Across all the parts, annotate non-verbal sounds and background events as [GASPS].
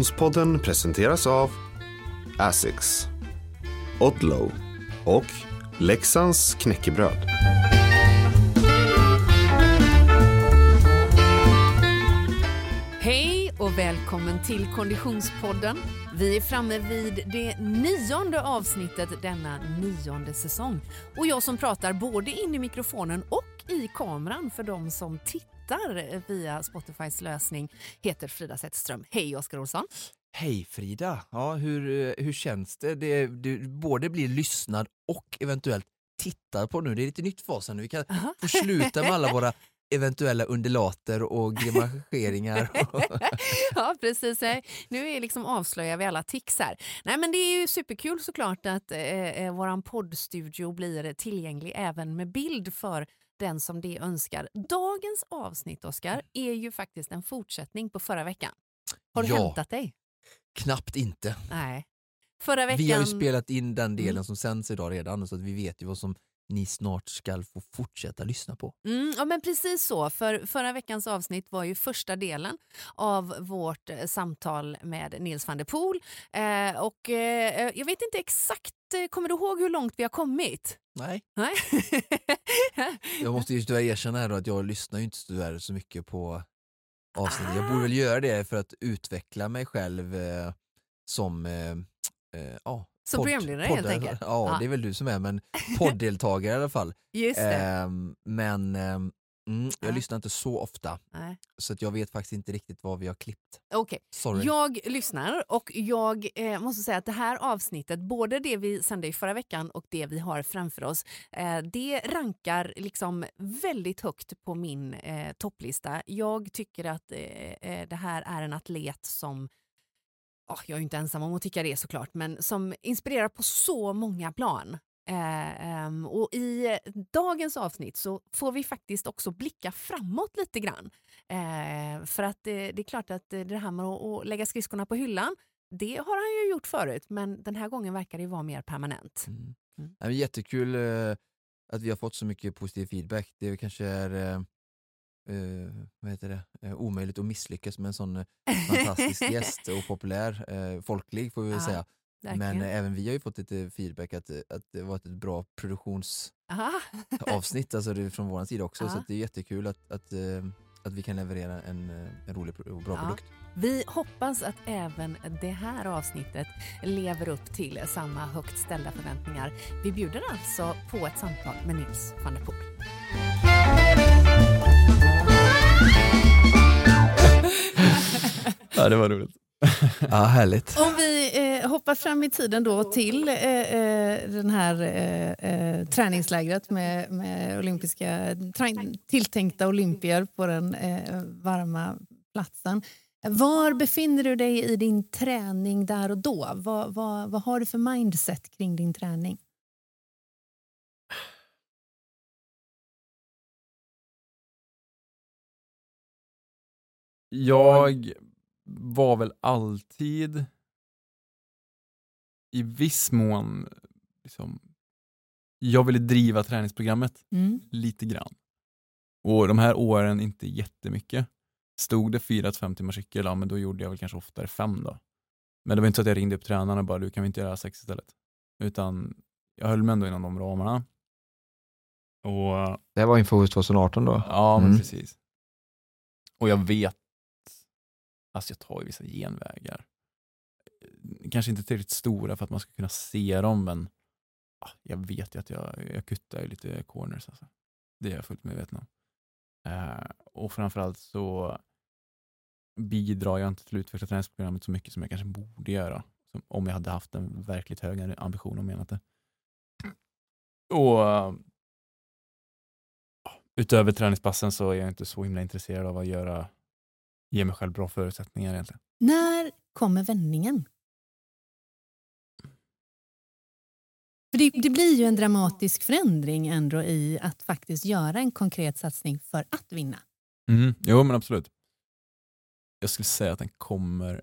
Konditionspodden presenteras av Asics, Odlow och Leksands knäckebröd. Hej och välkommen till Konditionspodden. Vi är framme vid det nionde avsnittet denna nionde säsong. Och jag som pratar både in i mikrofonen och i kameran för de som tittar via Spotifys lösning heter Frida Zetterström. Hej Oskar Olsson! Hej Frida! Ja, hur, eh, hur känns det? det? Du både blir lyssnad och eventuellt tittar på nu. Det är lite nytt för oss nu. Vi kan Aha. få sluta med alla våra [LAUGHS] eventuella undulater och grimaseringar. [LAUGHS] ja, precis. Nu är liksom avslöjar vi alla här. Nej, men det är ju superkul såklart att eh, eh, våran poddstudio blir tillgänglig även med bild för den som det önskar. Dagens avsnitt, Oskar, är ju faktiskt en fortsättning på förra veckan. Har du Ja. hämtat dig? Knappt inte. Nej. Förra veckan... Vi har ju spelat in den delen Mm. som sänds idag redan så att vi vet ju vad som ni snart ska få fortsätta lyssna på. Mm, ja, men precis så. För förra veckans avsnitt var ju första delen av vårt eh, samtal med Nils van der Poel. Eh, och, eh, jag vet inte exakt, eh, kommer du ihåg hur långt vi har kommit? Nej. Nej? [LAUGHS] Jag måste ju tyvärr erkänna här då att jag lyssnar ju inte tyvärr så mycket på avsnittet. Jag borde väl göra det för att utveckla mig själv eh, som eh, eh, ja, Som programledare helt poddare. enkelt? Ja, Ja. det är väl du som är, men podddeltagare i alla fall. [LAUGHS] Just det. Ehm, men ehm, mm, jag Ja. lyssnar inte så ofta Nej. så att jag vet faktiskt inte riktigt vad vi har klippt. Okej. Sorry. Jag lyssnar och jag eh, måste säga att det här avsnittet, både det vi sände i förra veckan och det vi har framför oss, eh, det rankar liksom väldigt högt på min eh, topplista. Jag tycker att eh, eh, det här är en atlet som ja, jag är inte ensam om att tycka det såklart, men som inspirerar på så många plan. Eh, ehm, och i dagens avsnitt så får vi faktiskt också blicka framåt lite grann. Eh, för att det, det är klart att det här med att, lägga skridskorna på hyllan, det har han ju gjort förut, men den här gången verkar det vara mer permanent. Mm. Mm. Jättekul eh, att vi har fått så mycket positiv feedback. Det kanske är eh, eh, vad heter det? Eh, omöjligt att misslyckas med en sån eh, fantastisk gäst och populär, eh, folklig får vi väl [LAUGHS] Ja, säga. Men verkligen. eh, även vi har ju fått lite feedback att, eh, att det varit ett bra produktionsavsnitt Aha. [LAUGHS] alltså från vår sida också. Ja. Så att det är jättekul att, att, eh, att vi kan leverera en, en rolig och bra Ja. produkt. Vi hoppas att även det här avsnittet lever upp till samma högt ställda förväntningar. Vi bjuder alltså på ett samtal med Nils van der Poel. [LAUGHS] Ja, det var roligt. Ja, härligt. Om vi eh, hoppar fram i tiden då till eh, eh, den här eh, eh, träningslägret med, med olympiska tra- tilltänkta olympier på den eh, varma platsen. Var befinner du dig i din träning där och då? Vad, vad, vad har du för mindset kring din träning? Jag var väl alltid i viss mån liksom, jag ville driva träningsprogrammet Mm. lite grann. Och de här åren inte jättemycket. Stod det 4-5 timmars cykel, ja, men då gjorde jag väl kanske oftare fem då. Men det var inte så att jag ringde upp tränaren och bara, du kan vi inte göra sex istället? Utan jag höll mig ändå inom de ramarna. Och Det var inför OS 2018 då? Ja, men Mm. precis. Och jag vet, alltså jag tar ju vissa genvägar. Eh, kanske inte tillräckligt stora för att man ska kunna se dem, men ah, jag vet ju att jag, jag kuttar ju lite corners. Alltså. Det är jag fullt medveten om. Eh, och framförallt så bidrar jag inte till att utveckla träningsprogrammet så mycket som jag kanske borde göra. Som om jag hade haft en verkligt hög ambition och menat det. Och utöver träningspassen så är jag inte så himla intresserad av att göra, ge mig själv bra förutsättningar egentligen. När kommer vändningen? För det, det blir ju en dramatisk förändring ändå i att faktiskt göra en konkret satsning för att vinna. Mm. Jo men absolut. Jag skulle säga att den kommer...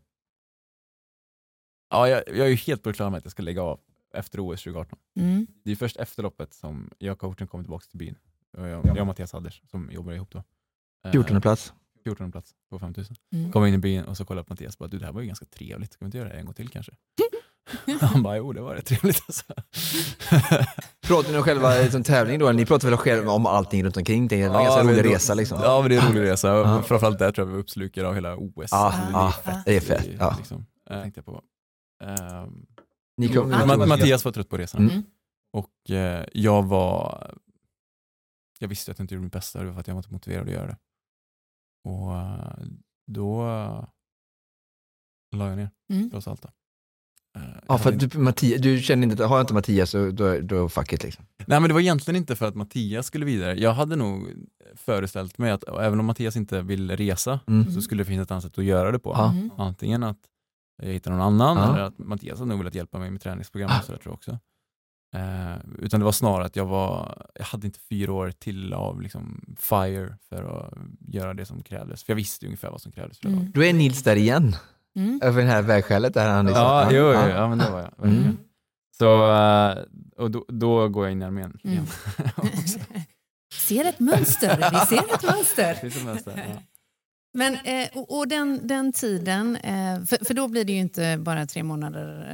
Ja, jag, jag är ju helt på det klara med att jag ska lägga av efter OS 2018. Mm. Det är först efter loppet som jag och coachen kommer tillbaka till byn. Jag, jag och Mattias Hadders som jobbar ihop då. Eh, 14 plats. 14 plats på 5000. Mm. Kom in i byn och så kollade på Mattias och bara, du det här var ju ganska trevligt, ska vi inte göra det en gång till kanske? [LAUGHS] Han bara, jo det var rätt trevligt alltså. [LAUGHS] Pratar ni om själva liksom, tävling då? Ni pratar väl själva om allting runt omkring? Det är en ganska men rolig då- resa liksom. Ja men det är en rolig resa, Ja. och framförallt där tror jag vi uppslukade av hela OS. Ja, Så det är ja, fett. det är fett. Ja. Liksom. Eh, tänkte jag på. Ehm, Ni kom, Ja. Ma- Mattias var trött på resan. Mm. Och eh, jag var, jag visste att jag inte gjorde mitt bästa, det var för att jag var inte motiverad att göra det. Och eh, då eh, la jag ner, Mm. trots allt. Då. Eh, Ja, för inte- du, Mattias, du känner inte, har jag inte Mattias så då, då fuck it liksom. Nej men det var egentligen inte för att Mattias skulle vidare. Jag hade nog föreställt mig att även om Mattias inte vill resa Mm. så skulle det finnas ett annat sätt att göra det på. Mm. Antingen att jag hittar någon annan Ja. eller att Mattias hade nog velat hjälpa mig med träningsprogram och sådär tror jag också. Eh, utan det var snarare att jag var, jag hade inte fyra år till av liksom fire för att göra det som krävdes. För jag visste ungefär vad som krävdes. För. Mm. Då är Nils där igen, Mm. över det här vägskälet där han liksom. Ja, jo, jo, ja, men det var jag. Mm. Så, eh, och då, då går jag in i armén Mm. igen. [LAUGHS] [LAUGHS] Ser ett mönster, vi ser ett mönster. Det är som helst där, ja. Men, eh, och, och den, den tiden, eh, för, för då blir det ju inte bara tre månader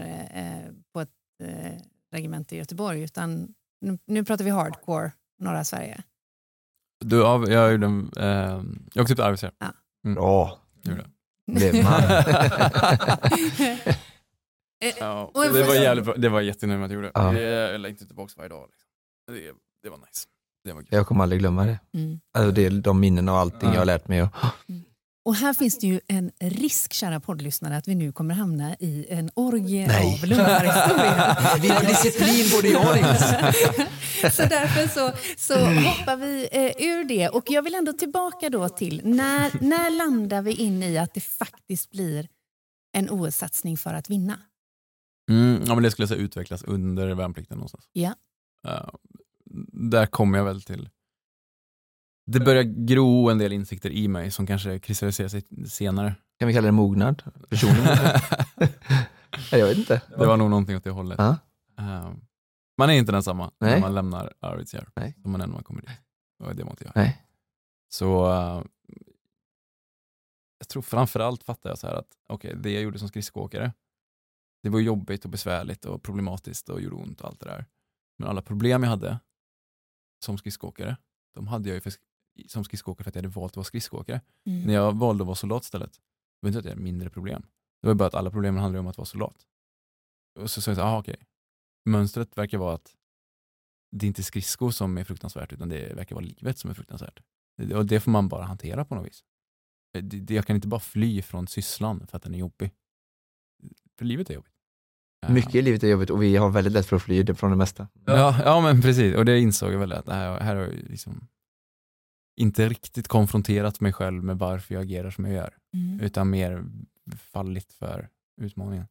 på ett eh, regemente i Göteborg utan nu, nu pratar vi hardcore norra Sverige. Du, ja, jag gjorde en, eh, jag åkte upp till Arvidsjaur. Bra, gjorde jag. blev man. [LAUGHS] Ja, det var jävligt bra. Det var jättenöjd med att jag gjorde. Ja. Det- Jag längtar tillbaka varje dag. Liksom. Det, det var nice. Det var. Jag kommer aldrig glömma det. mm. Alltså det är de minnen och allting Ja. jag har lärt mig. Och, Och här finns det ju en risk, kära poddlyssnare, att vi nu kommer hamna i en orgie Nej. av. [LAUGHS] Vi har disciplin både jag [LAUGHS] så därför så, så hoppar vi eh, ur det. Och jag vill ändå tillbaka då till när, när landar vi in i att det faktiskt blir en OS-satsning för att vinna? Mm, ja, men det skulle jag säga utvecklas under värnplikten någonstans. Ja. Eh, där kommer jag väl till. Det börjar gro en del insikter i mig som kanske kristalliserar sig senare. Kan vi kalla det mognad? Personlig mognad? [LAUGHS] Nej, jag vet inte. Det var nog någonting åt det hållet. Eh, man är inte densamma när Nej. man lämnar Arvidsjaur som man är när man kommer dit. Och det var inte jag. Nej. Så eh, jag tror framförallt fattar jag så här att okej, det jag gjorde som skridskoåkare, det var jobbigt och besvärligt och problematiskt och gjorde ont och allt det där. Men alla problem jag hade som skridskoåkare, de hade jag ju för, som skridskoåkare för att jag hade valt att vara skridskoåkare. Mm. När jag valde att vara soldat istället, det var inte att jag hade mindre problem. Det var bara att alla problemen handlade om att vara soldat. Och så sa jag så här, ah, okej. Mönstret verkar vara att det är inte skridskor som är fruktansvärt, utan det verkar vara livet som är fruktansvärt. Och det får man bara hantera på något vis. Det, jag kan inte bara fly från sysslan för att den är jobbig. För livet är jobbigt. Mycket i livet är jobbigt och vi har väldigt lätt för att fly från det mesta. Ja, ja men precis. Och det insåg jag väl att det här, här har liksom inte riktigt konfronterat mig själv med varför jag agerar som jag gör. Mm. Utan mer fallit för utmaningen.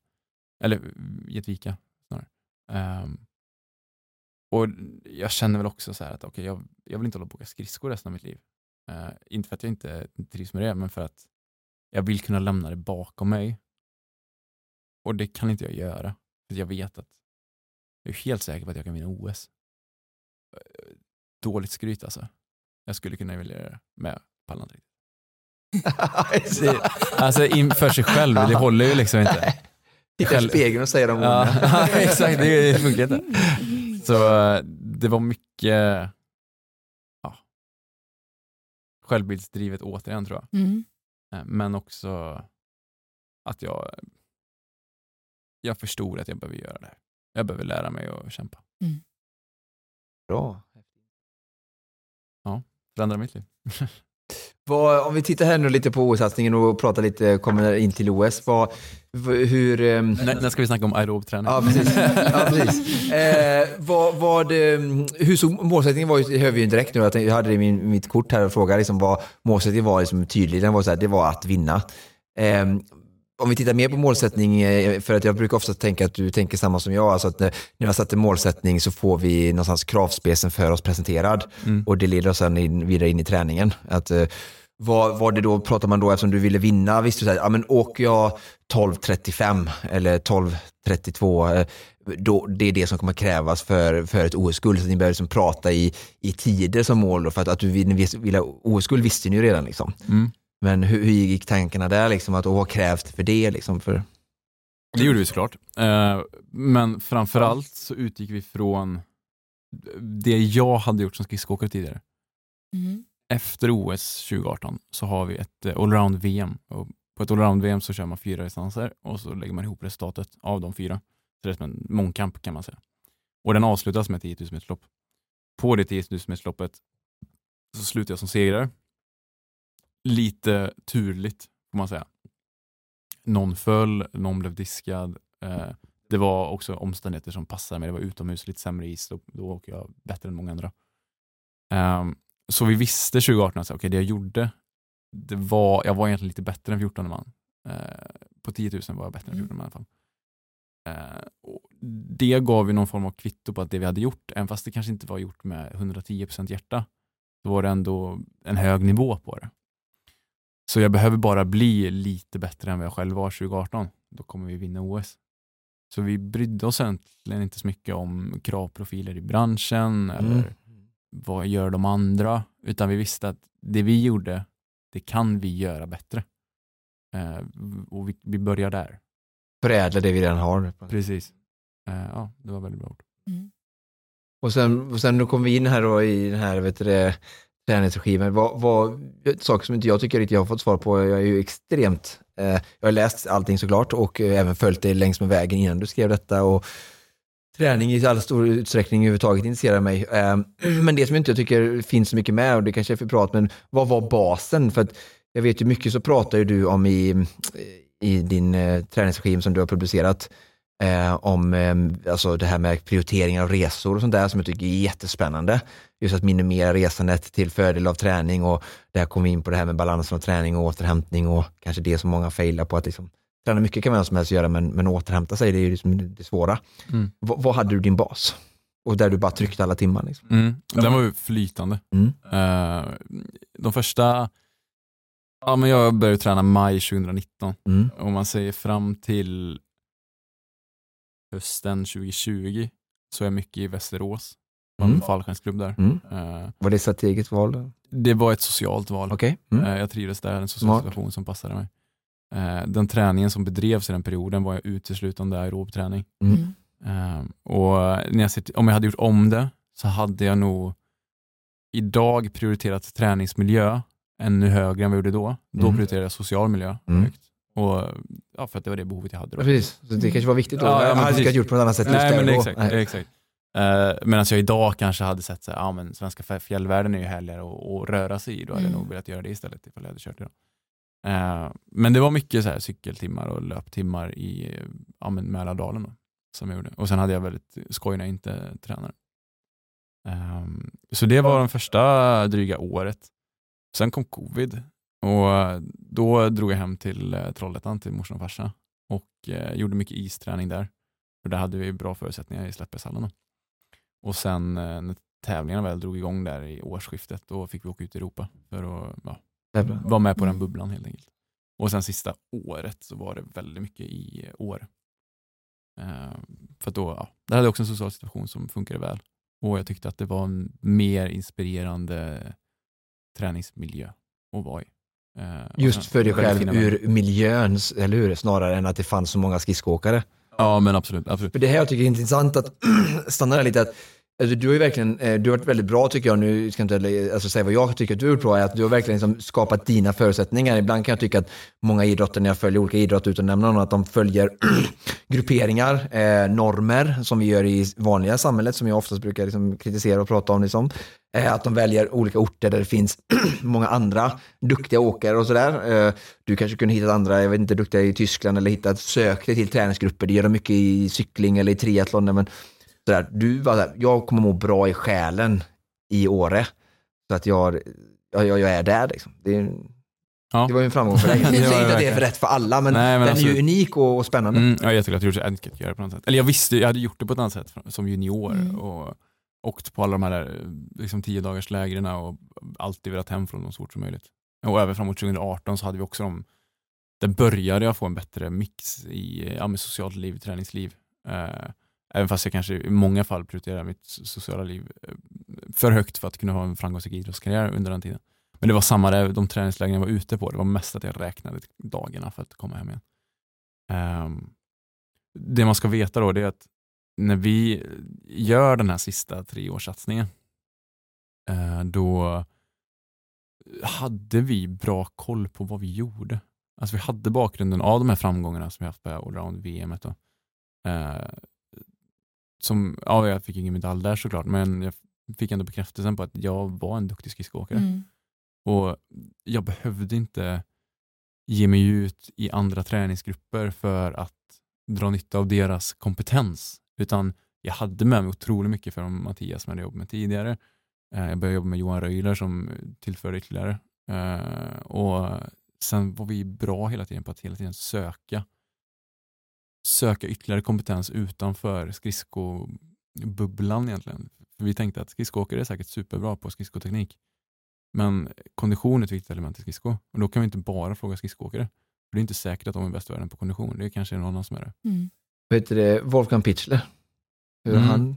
Eller gett vika snarare. Ehm, och jag känner väl också så här att okay, jag, jag vill inte hålla på och åka skridskor resten av mitt liv. Eh, inte för att jag inte trivs med det, men för att jag vill kunna lämna det bakom mig. Och det kan inte jag göra. För jag vet att jag är helt säker på att jag kan vinna OS. Eh, Dåligt skryt alltså. Jag skulle kunna vilja göra det, men jag pallar inte riktigt. [LAUGHS] Alltså inför sig själv, det håller ju liksom inte. Titta i spegeln och säga de orden. [LAUGHS] Ja, exakt, det funkar inte. Så det var mycket ja, självbildsdrivet återigen tror jag. Mm. Eh, Men också att jag, jag förstod att jag behöver göra det här. Jag behöver lära mig att kämpa. Bra. Förändra mitt liv. [LAUGHS] Vad, om vi tittar här nu lite på OS-satsningen och pratar lite, kommer in till OS. Vad, hur... ehm, När, ska vi snacka om aerob träning? Ja, precis. Ja, precis. [LAUGHS] Eh, vad, vad, eh, hur såg målsättningen var, det hör vi ju direkt nu, att jag hade det i min, mitt kort här och frågade liksom vad målsättningen var liksom tydlig. Den var, så här, det var att vinna. Eh, om vi tittar mer på målsättning, eh, för att jag brukar ofta tänka att du tänker samma som jag, alltså att när, satt en målsättning så får vi någonstans kravspecen för oss presenterad Mm. och det leder oss sen in, vidare in i träningen. Att, eh, vad, vad det då, pratar man då, eftersom du ville vinna, visste du så här, ja men åker jag 12.35 eller 12.32, eh, då, det är det som kommer krävas för, för ett OS-guld. Så ni börjar liksom prata i, i tider som mål, då, för att, att du vill, vill ha OS-guld visste ni ju redan. Liksom. Mm. Men hur, hur gick tankarna där liksom? Att, och vad krävs det för det liksom? För... Det gjorde vi såklart. Eh, men framförallt så utgick vi från det jag hade gjort som skridskoåkare tidigare. Mm. Efter OS 2018 så har vi ett eh, allround-VM. Och På ett allround-VM så kör man fyra distanser och så lägger man ihop resultatet av de fyra. Så det är som en mångkamp kan man säga. Och den avslutas med 10 000 meterslopp. På det 10 000 metersloppet så slutar jag som segrare. Lite turligt får man säga. Någon föll, någon blev diskad. Eh, det var också omständigheter som passade mig. Det var utomhus, lite sämre is. Då, då åker jag bättre än många andra. Ehm, så vi visste 2018 att okay, det jag gjorde, det var, jag var egentligen lite bättre än 14 man. Eh, på 10 000 var jag bättre än 14 man i alla fall. Eh, det gav ju någon form av kvitto på att det vi hade gjort, även fast det kanske inte var gjort med 110% hjärta, så var det ändå en hög nivå på det. Så jag behöver bara bli lite bättre än vad jag själv var 2018. Då kommer vi vinna OS. Så vi brydde oss egentligen inte så mycket om kravprofiler i branschen eller Mm. vad gör de andra, utan vi visste att det vi gjorde, det kan vi göra bättre. Eh, och vi, vi börjar där. Förädla det vi redan har. Precis. Eh, ja, det var väldigt bra ord. Och sen, och sen då kom vi in här då i den här vet du, det, träningsregimer. Vad, vad, saker som inte jag tycker riktigt jag har fått svar på. Jag är ju extremt, eh, jag har läst allting såklart och eh, även följt dig längs med vägen innan du skrev detta. Och träning i all stor utsträckning överhuvudtaget intresserar mig. Eh, [CLEARS THROAT] men det som inte jag tycker finns så mycket med, och det kanske är för prat, men vad var basen? För att jag vet ju mycket så pratar ju du om i, i din eh, träningsregim som du har publicerat, eh, om ehm, alltså det här med prioriteringar av resor och sånt där som jag tycker är jättespännande. Just att minimera resandet till fördel av träning och där kommer vi in på det här med balansen av träning och återhämtning och kanske det som många failar på att liksom, träna mycket kan vem som helst göra men, men återhämta sig det är ju liksom det svåra. Mm. V- vad hade du din bas? Och där du bara tryckte alla timmar? Liksom. Mm. Den var ju flytande. Mm. Eh, de första, ja men jag började träna maj 2019. Mm. Om man säger fram till hösten 2020 så är jag mycket i Västerås. Mm. fallskärmsklubb där. Mm. Eh, Var det strategiskt val? det var ett socialt val. Okej. Mm. Eh, Jag trivdes där, en social Smart. situation som passade mig. Eh, Den träningen som bedrevs i den perioden var uteslutande aerob träning. Mm. Eh, Och när jag till- om jag hade gjort om det så hade jag nog idag prioriterat träningsmiljö ännu högre än vad jag gjorde då. Då Mm. prioriterade jag social miljö Mm. högt. Och, ja, för att det var det behovet jag hade då. Precis. Så det kanske var viktigt då. Ja, ja, jag hade precis. säkert gjort på ett annat sätt just Nej, där men och då. exakt. Uh, Medan jag idag kanske hade sett ja men svenska fjä- fjällvärlden är ju härligare att att röra sig i. Då hade jag Mm. nog velat göra det istället ifall jag hade kört idag. Eh, men det var mycket så här cykeltimmar och löptimmar i eh, ja, men Mälardalen då, som jag gjorde. Och sen hade jag väldigt skoj när jag inte tränade. Ehm, så det var den första dryga året. Sen kom covid och eh, då drog jag hem till eh, Trollhättan till morsan och farsa och eh, gjorde mycket isträning där. För där hade vi bra förutsättningar i Slättbergshallen. Och sen eh, när tävlingarna väl drog igång där i årsskiftet, då fick vi åka ut i Europa för att ja, vara med på den bubblan helt enkelt. Och sen sista året så var det väldigt mycket i år. Eh, för då, ja, där hade också en social situation som funkade väl. Och jag tyckte att det var en mer inspirerande träningsmiljö att vara i. Och Just för dig själv ur miljön, eller hur? Snarare än att det fanns så många skridskoåkare. Ja men absolut. absolut. För det här jag tycker är intressant att [CLEARS THROAT] stanna där lite. Att, alltså, du har ju verkligen, eh, du har varit väldigt bra tycker jag, nu ska jag inte alltså, säga vad jag tycker att du har gjort bra, är att du har verkligen liksom skapat dina förutsättningar. Ibland kan jag tycka att många idrotter, när jag följer olika idrotter utan att nämna någon, att de följer [CLEARS THROAT] grupperingar, eh, normer som vi gör i vanliga samhället, som jag oftast brukar liksom kritisera och prata om. Liksom. Eh, att de väljer olika orter där det finns [CLEARS THROAT] många andra duktiga åkare och sådär. Eh, du kanske kunde hitta andra, jag vet inte, duktiga i Tyskland eller hittat, sök dig till träningsgrupper. Det gör de mycket i cykling eller i triathlon. Men sådär, du var där, jag kommer må bra i själen i Åre. Så att jag, jag, jag är där liksom. Det, är- Ja. det var ju en framgång för dig. Jag Det säger inte att det är rätt för alla, men, Nej, men den är ju unik och, och spännande. Mm, ja, jag tycker att jag gjorde att göra det på något sätt. Eller jag visste, jag hade gjort det på ett annat sätt som junior Mm. och åkt på alla de här liksom, tio dagars lägren och alltid velat hem från dem så fort som möjligt. Och även framåt 2018 så hade vi också de, där började jag få en bättre mix i ja, med socialt liv, träningsliv. Eh, även fast jag kanske i många fall prioriterar mitt sociala liv eh, för högt för att kunna ha en framgångsrik idrottskarriär under den tiden. Men det var samma där, de träningslägen jag var ute på. Det var mest att jag räknade dagarna för att komma hem igen. Um, det man ska veta då det är att när vi gör den här sista treårssatsningen uh, eh, då hade vi bra koll på vad vi gjorde. Alltså vi hade bakgrunden av de här framgångarna som vi haft på allround-VM som, ja, jag fick ingen medalj där såklart, men jag fick ändå bekräftelsen på att jag var en duktig skridskoåkare. Mm. Och jag behövde inte ge mig ut i andra träningsgrupper för att dra nytta av deras kompetens. Utan jag hade med mig otroligt mycket från Mattias som jag hade jobbat med tidigare. Eh, Jag började jobba med Johan Röjler som tillförde ytterligare. Eh, Och sen var vi bra hela tiden på att hela tiden söka söka ytterligare kompetens utanför skridskobubblan egentligen. För vi tänkte att skridskoåkare är säkert superbra på skridskoteknik. Men kondition är ett viktigt element i skridsko. Och då kan vi inte bara fråga skridskoåkare. För det är inte säkert att de är bäst i världen på kondition. Det är kanske någon annan som är det. Mm. Vet du det, Wolfgang Pichler, hur Mm. han,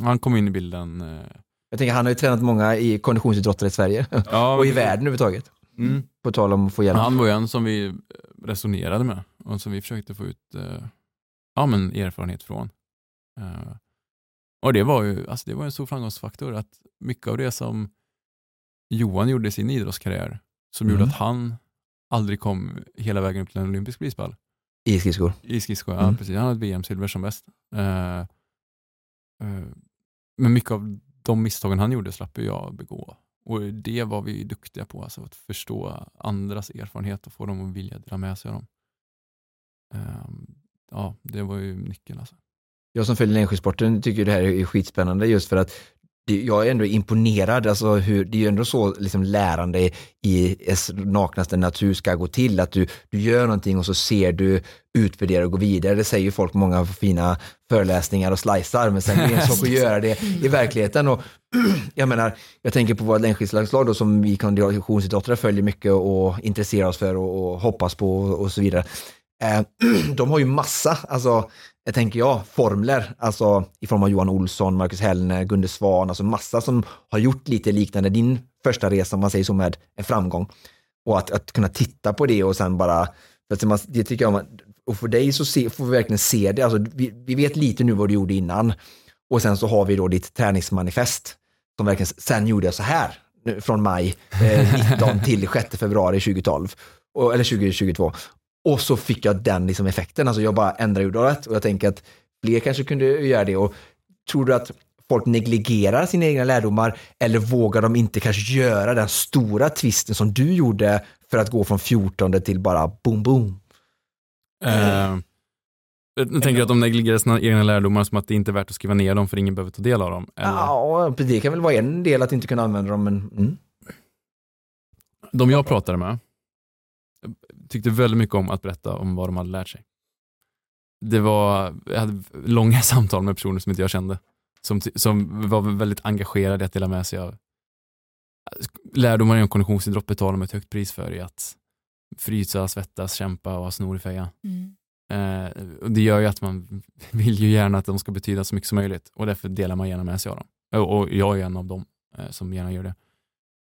Han kom in i bilden. eh, jag tänker han har ju tränat många i konditionsidrottare i Sverige Ja, [LAUGHS] och i världen överhuvudtaget. Mm. På tal om att få hjälp. Han var ju en som vi resonerade med och som vi försökte få ut eh, ja, men erfarenhet från. Eh, och det var ju alltså det var en stor framgångsfaktor att mycket av det som Johan gjorde i sin idrottskarriär som gjorde Mm. att han aldrig kom hela vägen upp till en olympisk prispall I skridskor. i skridsko. Ja, Mm. precis. Han hade VM-silver som bäst. Eh, eh, men mycket av de misstagen han gjorde slapp jag begå. Och det var vi duktiga på, alltså att förstå andras erfarenhet och få dem att vilja dela med sig av dem. Eh, ja, det var ju nyckeln. Alltså. Jag som följer längdskidsporten tycker det här är skitspännande just för att jag är ändå imponerad, alltså hur, det är ju ändå så liksom lärande i dess naknaste natur ska gå till, att du, du gör någonting och så ser du, utvärderar och går vidare. Det säger ju folk många fina föreläsningar och slicear, men sen är det en sak att [LAUGHS] göra det i verkligheten. Och, [CLEARS THROAT] jag menar, jag tänker på våra längdskidslagslag då som vi konditionsidrottare följer mycket och intresserar oss för och, och hoppas på och, och så vidare. Eh, [CLEARS THROAT] de har ju massa, alltså, jag tänker jag, formler, alltså i form av Johan Olsson, Marcus Hellner, Gunde Svan, alltså massa som har gjort lite liknande din första resa, om man säger så, med en framgång. Och att, att kunna titta på det och sen bara, för att man, det tycker jag, och för dig så se, får vi verkligen se det, alltså, vi, vi vet lite nu vad du gjorde innan. Och sen så har vi då ditt träningsmanifest, som verkligen, sen gjorde jag så här, från maj eh, 19 [LAUGHS] till 6 februari 2012, och, eller 2022. Och så fick jag den liksom effekten, alltså jag bara ändrade urvalet och jag tänker att fler kanske kunde göra det. Och tror du att folk negligerar sina egna lärdomar eller vågar de inte kanske göra den stora twisten som du gjorde för att gå från 14 till bara boom boom? Eh, jag tänker att de negligerar sina egna lärdomar som att det inte är värt att skriva ner dem för ingen behöver ta del av dem. Eller, Ja, det kan väl vara en del att inte kunna använda dem, men mm. De jag pratade med tyckte väldigt mycket om att berätta om vad de hade lärt sig. Det var, jag hade långa [LAUGHS] samtal med personer som inte jag kände, som, som var väldigt engagerade i att dela med sig av lärdomar inom konditionsidrott betalar de ett högt pris för i att frysa, svettas, kämpa och ha snor i fejan. Mm. Eh, och det gör ju att man [LAUGHS] vill ju gärna att de ska betyda så mycket som möjligt och därför delar man gärna med sig av dem. Och, och jag är en av dem eh, som gärna gör det.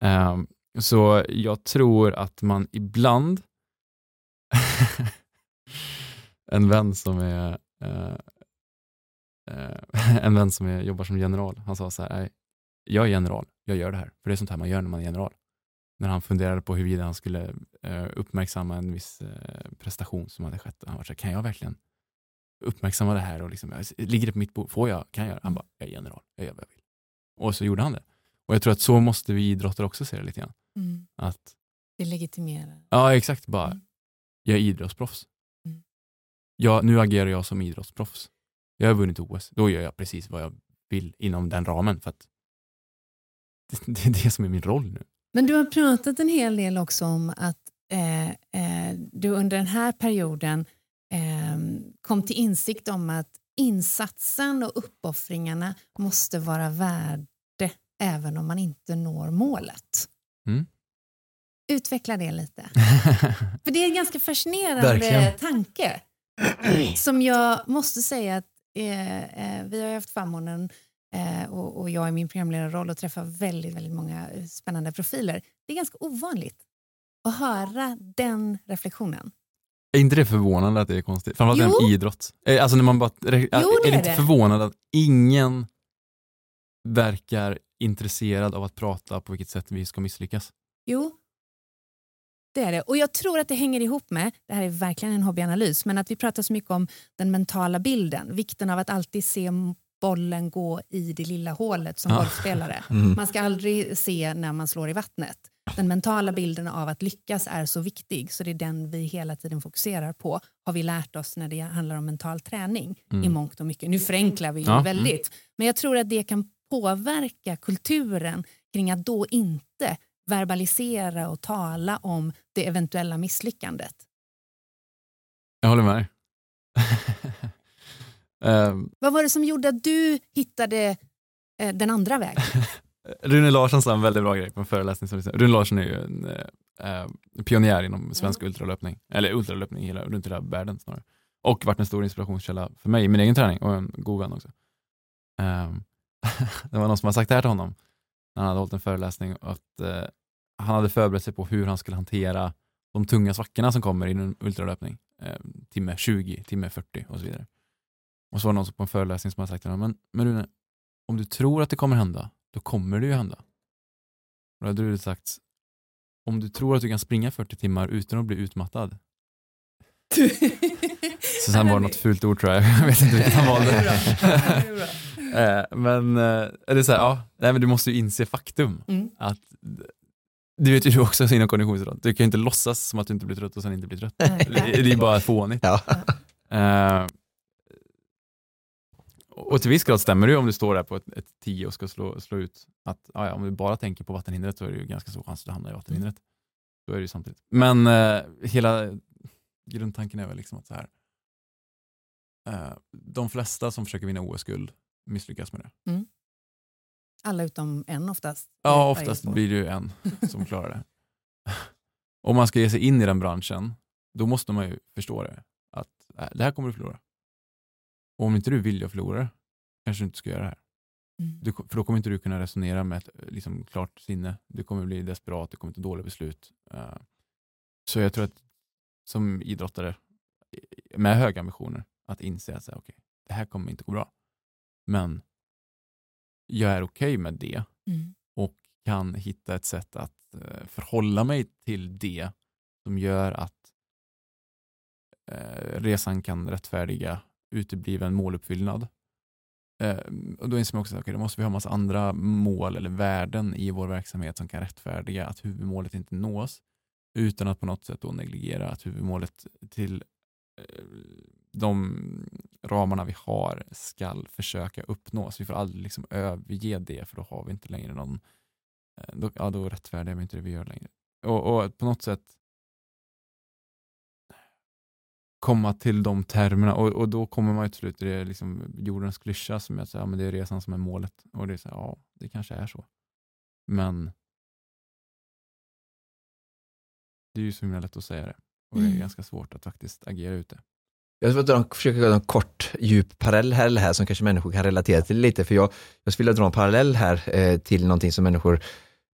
Eh, så jag tror att man ibland [LAUGHS] en vän som är eh, eh, [LAUGHS] en vän som är, jobbar som general, han sa så här, "Nej, jag är general, jag gör det här, för det är sånt här man gör när man är general. När han funderade på huruvida han skulle eh, uppmärksamma en viss eh, prestation som hade skett. Han var så här, kan jag verkligen uppmärksamma det här? Och liksom, ligger det på mitt bord? Får jag? Kan jag göra? Han bara, jag är general, jag gör vad jag vill. Och så gjorde han det. Och jag tror att så måste vi idrottare också se det lite grann. Mm. Att, Det legitimerar. ja exakt, bara, Mm. Jag är idrottsproffs. Mm. Jag, nu agerar jag som idrottsproffs. Jag har vunnit OS, då gör jag precis vad jag vill inom den ramen. För att [LAUGHS] det, det är det som är min roll nu. Men du har pratat en hel del också om att eh, eh, du under den här perioden eh, kom till insikt om att insatsen och uppoffringarna måste vara värde även om man inte når målet. Mm. Utveckla det lite. [LAUGHS] För det är en ganska fascinerande Verkligen. tanke [CLEARS THROAT] som jag måste säga att eh, eh, vi har haft förmånen eh, och, och jag i min programledarroll och träffar väldigt, väldigt många eh, spännande profiler. Det är ganska ovanligt att höra den reflektionen. Är inte det förvånande att det är konstigt? Framförallt Jo. inom idrott. Eh, Alltså när man bara, är, det är är det inte förvånande att ingen verkar intresserad av att prata på vilket sätt vi ska misslyckas? Jo, det är det. Och jag tror att det hänger ihop med, det här är verkligen en hobbyanalys, men att vi pratar så mycket om den mentala bilden. Vikten av att alltid se bollen gå i det lilla hålet som Ja. golfspelare. [LAUGHS] Mm. Man ska aldrig se när man slår i vattnet. Den mentala bilden av att lyckas är så viktig så det är den vi hela tiden fokuserar på har vi lärt oss när det handlar om mental träning i Mm. mångt och mycket. Nu förenklar vi ju Ja. väldigt men jag tror att det kan påverka kulturen kring att då inte verbalisera och tala om det eventuella misslyckandet. Jag håller med. [LAUGHS] Ehm, Vad var det som gjorde att du hittade eh, den andra vägen? [LAUGHS] Rune Larsson sa en väldigt bra grej på en föreläsning. Som. Rune Larsson är ju en eh, eh, pionjär inom svensk ultralöpning, eller ultralöpning hela, runt hela världen snarare. Och varit en stor inspirationskälla för mig i min egen träning och en god vän också. Ehm, [LAUGHS] det var någon som har sagt det här till honom när han hade hållit en föreläsning att eh, han hade förberett sig på hur han skulle hantera de tunga svackorna som kommer i en ultralöpning. Eh, timme 20, timme 40 och så vidare. Och så var det någon på en föreläsning som hade sagt till honom, men, men Rune, om du tror att det kommer hända, då kommer det ju hända. Och då hade du sagt, om du tror att du kan springa 40 timmar utan att bli utmattad. [LAUGHS] Så sen var det något fult ord tror jag, [LAUGHS] jag vet inte vilket han valde. Eh, men eh, det är så här, ja, nej, men du måste ju inse faktum. Mm. Att, du vet ju du också inom konditionsidrott, du kan ju inte låtsas som att du inte blir trött och sen inte blir trött. Det, det är bara fånigt. Ja. Eh, och till viss grad stämmer det ju om du står där på ett, ett 10 och ska slå, slå ut att ja, om du bara tänker på vattenhindret så är det ju ganska stor chans att du hamnar i vattenhindret. Så är det ju samtidigt. Men eh, hela grundtanken är väl liksom att så här, eh, de flesta som försöker vinna OS-guld misslyckas med det. Alla utom en oftast. Ja, oftast blir det ju en [LAUGHS] som klarar det. Om man ska ge sig in i den branschen, då måste man ju förstå det. Att äh, det här kommer du förlora. Och om inte du vill jag förlora kanske du inte ska göra det här. Mm. Du, för då kommer inte du kunna resonera med ett eh, liksom, klart sinne. Du kommer bli desperat, du kommer ta dåliga beslut. Eh, så jag tror att som idrottare med höga ambitioner, att inse att så här, okej, det här kommer inte gå bra. Men jag är okej med det Mm. och kan hitta ett sätt att eh, förhålla mig till det som gör att eh, resan kan rättfärdiga utebliven måluppfyllnad. Eh, och då inser man också att okay, då måste vi ha en massa andra mål eller värden i vår verksamhet som kan rättfärdiga att huvudmålet inte nås utan att på något sätt då negligera att huvudmålet till de ramarna vi har ska försöka uppnås. Vi får aldrig liksom överge det för då har vi inte längre någon eh, då, ja, då rättfärdigar vi inte det vi gör längre. Och, och på något sätt komma till de termerna och, och då kommer man ju till slut till det liksom jordens klyscha som är att ja, men det är resan som är målet. Och det är så här, ja, det kanske är så. Men det är ju så himla lätt att säga det. Och det är Mm. ganska svårt att faktiskt agera ute. Jag ska försöka dra en kort, djup parallell här som kanske människor kan relatera till lite, för jag, jag skulle vilja dra en parallell här eh, till någonting som människor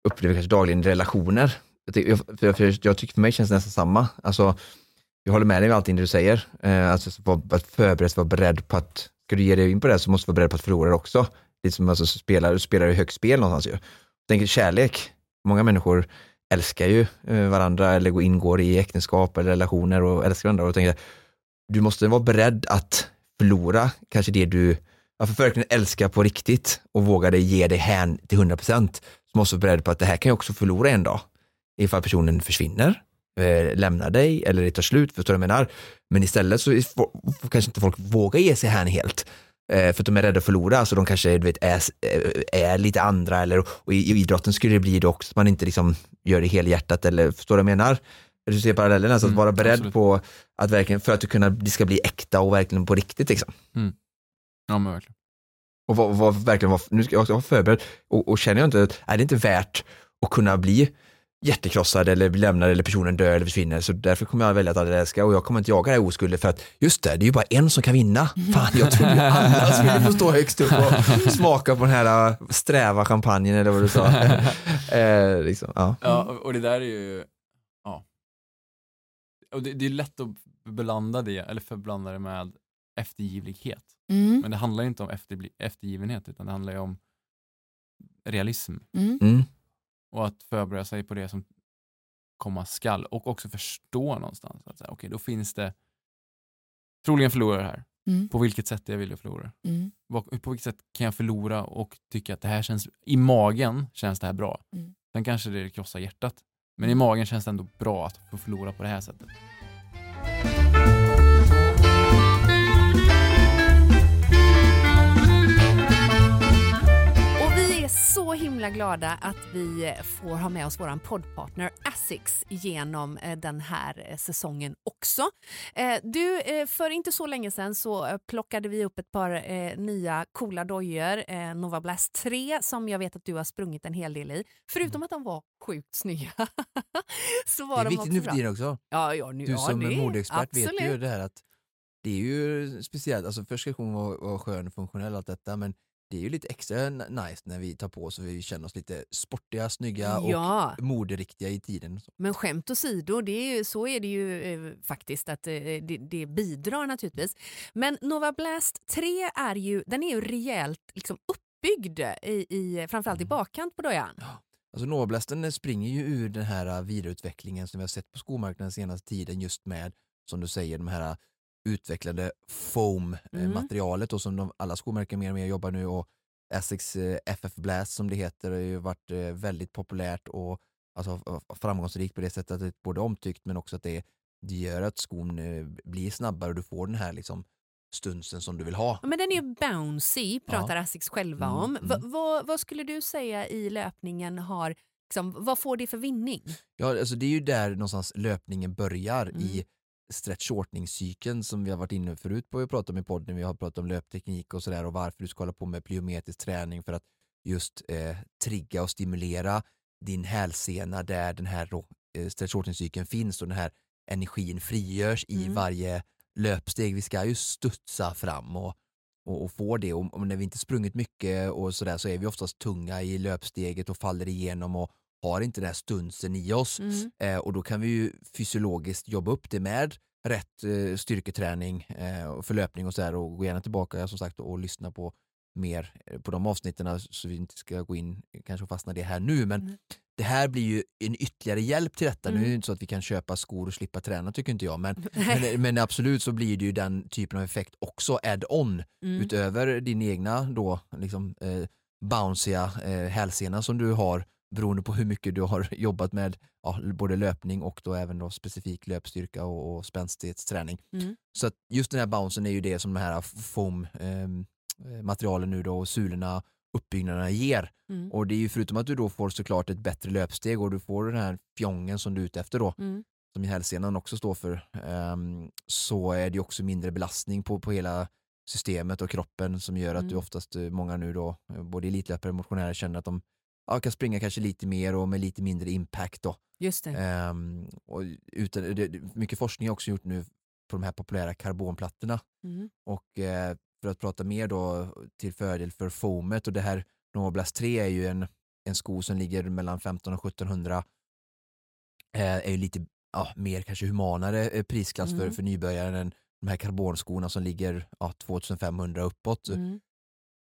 upplever kanske dagligen i relationer. Jag, jag, för, för, jag tycker för mig känns det nästan samma. Alltså, jag håller med dig om allting du säger. Eh, alltså, så att förberedd, vara beredd på att, ska du ge dig in på det så måste du vara beredd på att förlora det också. Lite som alltså, spelar, du spelar i högt spel någonstans ju. Tänk kärlek, många människor älskar ju eh, varandra eller går- ingår i äktenskap eller relationer och älskar varandra. Och tänker, du måste vara beredd att förlora kanske det du, ja, för att verkligen älska på riktigt och våga dig ge dig hän till 100% så måste du vara beredd på att det här kan jag också förlora en dag. Ifall personen försvinner, eh, lämnar dig eller det tar slut, förstår du vad jag menar? Men istället så får, kanske inte folk vågar ge sig hän helt. Eh, för att de är rädda att förlora, så de kanske du vet, är, eh, är lite andra eller, och i, i idrotten skulle det bli det också, att man inte liksom gör det helhjärtat eller förstår du vad jag menar? Du ser parallellen, alltså att Mm, vara beredd absolut. på att verkligen, för att du kunna, det ska bli äkta och verkligen på riktigt liksom. Ja men verkligen. Och vad, vad verkligen var, nu ska jag också vara förberedd och, och känner jag inte, är det inte värt att kunna bli hjärtekrossad eller blir lämnad eller personen dör eller försvinner. Så därför kommer jag välja att aldrig älska och jag kommer inte jaga det här oskulden för att just det, det är ju bara en som kan vinna. Fan, jag trodde ju alla skulle få stå högst upp och [LAUGHS] smaka på den här äh, sträva champagnen eller vad du sa. [LAUGHS] eh, liksom, ja. Ja, och- det där är ju. Och det, det är lätt att blanda det, eller förblanda det med eftergivlighet. Mm. Men det handlar ju inte om efterbli- eftergivenhet, utan det handlar ju om realism. Mm. Mm. Och att förbereda sig på det som komma skall. Och också förstå någonstans att okej, då finns det troligen förlorare här. Mm. På vilket sätt är jag villig att förlora? Mm. På vilket sätt kan jag förlora och tycka att det här känns, i magen känns det här bra. Mm. Sen kanske det krossar hjärtat. Men i magen känns det ändå bra att få förlora på det här sättet. Så himla glada att vi får ha med oss vår poddpartner Asics genom eh, den här eh, säsongen också. Eh, Du, för inte så länge sedan så plockade vi upp ett par nya coola dojor, Nova Blast 3 som jag vet att du har sprungit en hel del i. Förutom att de var sjukt snygga. [LAUGHS] så var Det är de viktigt nu för tiden också. Ja, ja, nu, Du ja, som det, modeexpert vet ju absolut. det här att det är ju speciellt, alltså först ska hon vara, vara skön och funktionell allt detta men det är ju lite extra nice när vi tar på oss och vi känner oss lite sportiga, snygga Ja. och moderiktiga i tiden. Men skämt åsido, det är ju, så är det ju eh, faktiskt att eh, det, det bidrar naturligtvis. Men Nova Blast 3 är ju, den är ju rejält liksom uppbyggd, i, i, framförallt i bakkant på dojan. Alltså Novablasten springer ju ur den här äh, vidareutvecklingen som vi har sett på skomarknaden senaste tiden just med, som du säger, de här utvecklade Mm. foam-materialet och som de, alla skomärken mer och mer jobbar nu och Essex eh, FF Blast som det heter har ju varit eh, väldigt populärt och alltså, framgångsrikt på det sättet att det är både omtyckt men också att det, det gör att skon eh, blir snabbare och du får den här liksom, stunsen som du vill ha. Ja, Men den är ju bouncy, pratar Asics själva Mm, om. mm. Va, vad, vad skulle du säga i löpningen har, liksom, vad får det för vinning? Ja, alltså det är ju där någonstans löpningen börjar Mm. i stretch shortening-cykeln som vi har varit inne förut på att prata om i podden. Vi har pratat om löpteknik och sådär och varför du ska hålla på med plyometrisk träning för att just eh, trigga och stimulera din hälsena där den här då, eh, stretch shortening-cykeln finns och den här energin frigörs i Mm. varje löpsteg. Vi ska ju studsa fram och, och, och få det och, och när vi inte sprungit mycket och sådär så är vi oftast tunga i löpsteget och faller igenom och har inte den här stunsen i oss. Mm. Eh, och då kan vi ju fysiologiskt jobba upp det med rätt eh, styrketräning eh, och förlöpning och så här och gå gärna tillbaka som sagt och lyssna på mer eh, på de avsnitten så vi inte ska gå in kanske och fastna det här nu men Mm. det här blir ju en ytterligare hjälp till detta. Nu är Mm. det inte så att vi kan köpa skor och slippa träna tycker inte jag men, [LAUGHS] men, men absolut så blir det ju den typen av effekt också add-on Mm. utöver din egna då liksom eh, bounciga eh, hälsena som du har beroende på hur mycket du har [LAUGHS] jobbat med ja, både löpning och då även då specifik löpstyrka och, och spänstighetsträning. Mm. Så att just den här bouncen är ju det som de här foam ehm, eh, materialen nu då och sulorna, uppbyggnaderna ger. Mm. Och det är ju förutom att du då får såklart ett bättre löpsteg och du får den här fjongen som du är ute efter då Mm. som hälsenan också står för, ehm, så är det ju också mindre belastning på, på hela systemet och kroppen som gör att Mm. du oftast, eh, många nu då, eh, både elitlöpare och motionärer känner att de ja, kan springa kanske lite mer och med lite mindre impact då. Just det. Ehm, och utan, det, mycket forskning har också gjort nu på de här populära karbonplattorna Mm. och eh, för att prata mer då till fördel för foamet och det här Novablast 3 är ju en, en sko som ligger mellan 15 och 1700 eh, är ju lite ja, mer kanske humanare eh, prisklass för, Mm. för nybörjaren än de här karbonskorna som ligger ja, 2500 uppåt. Mm.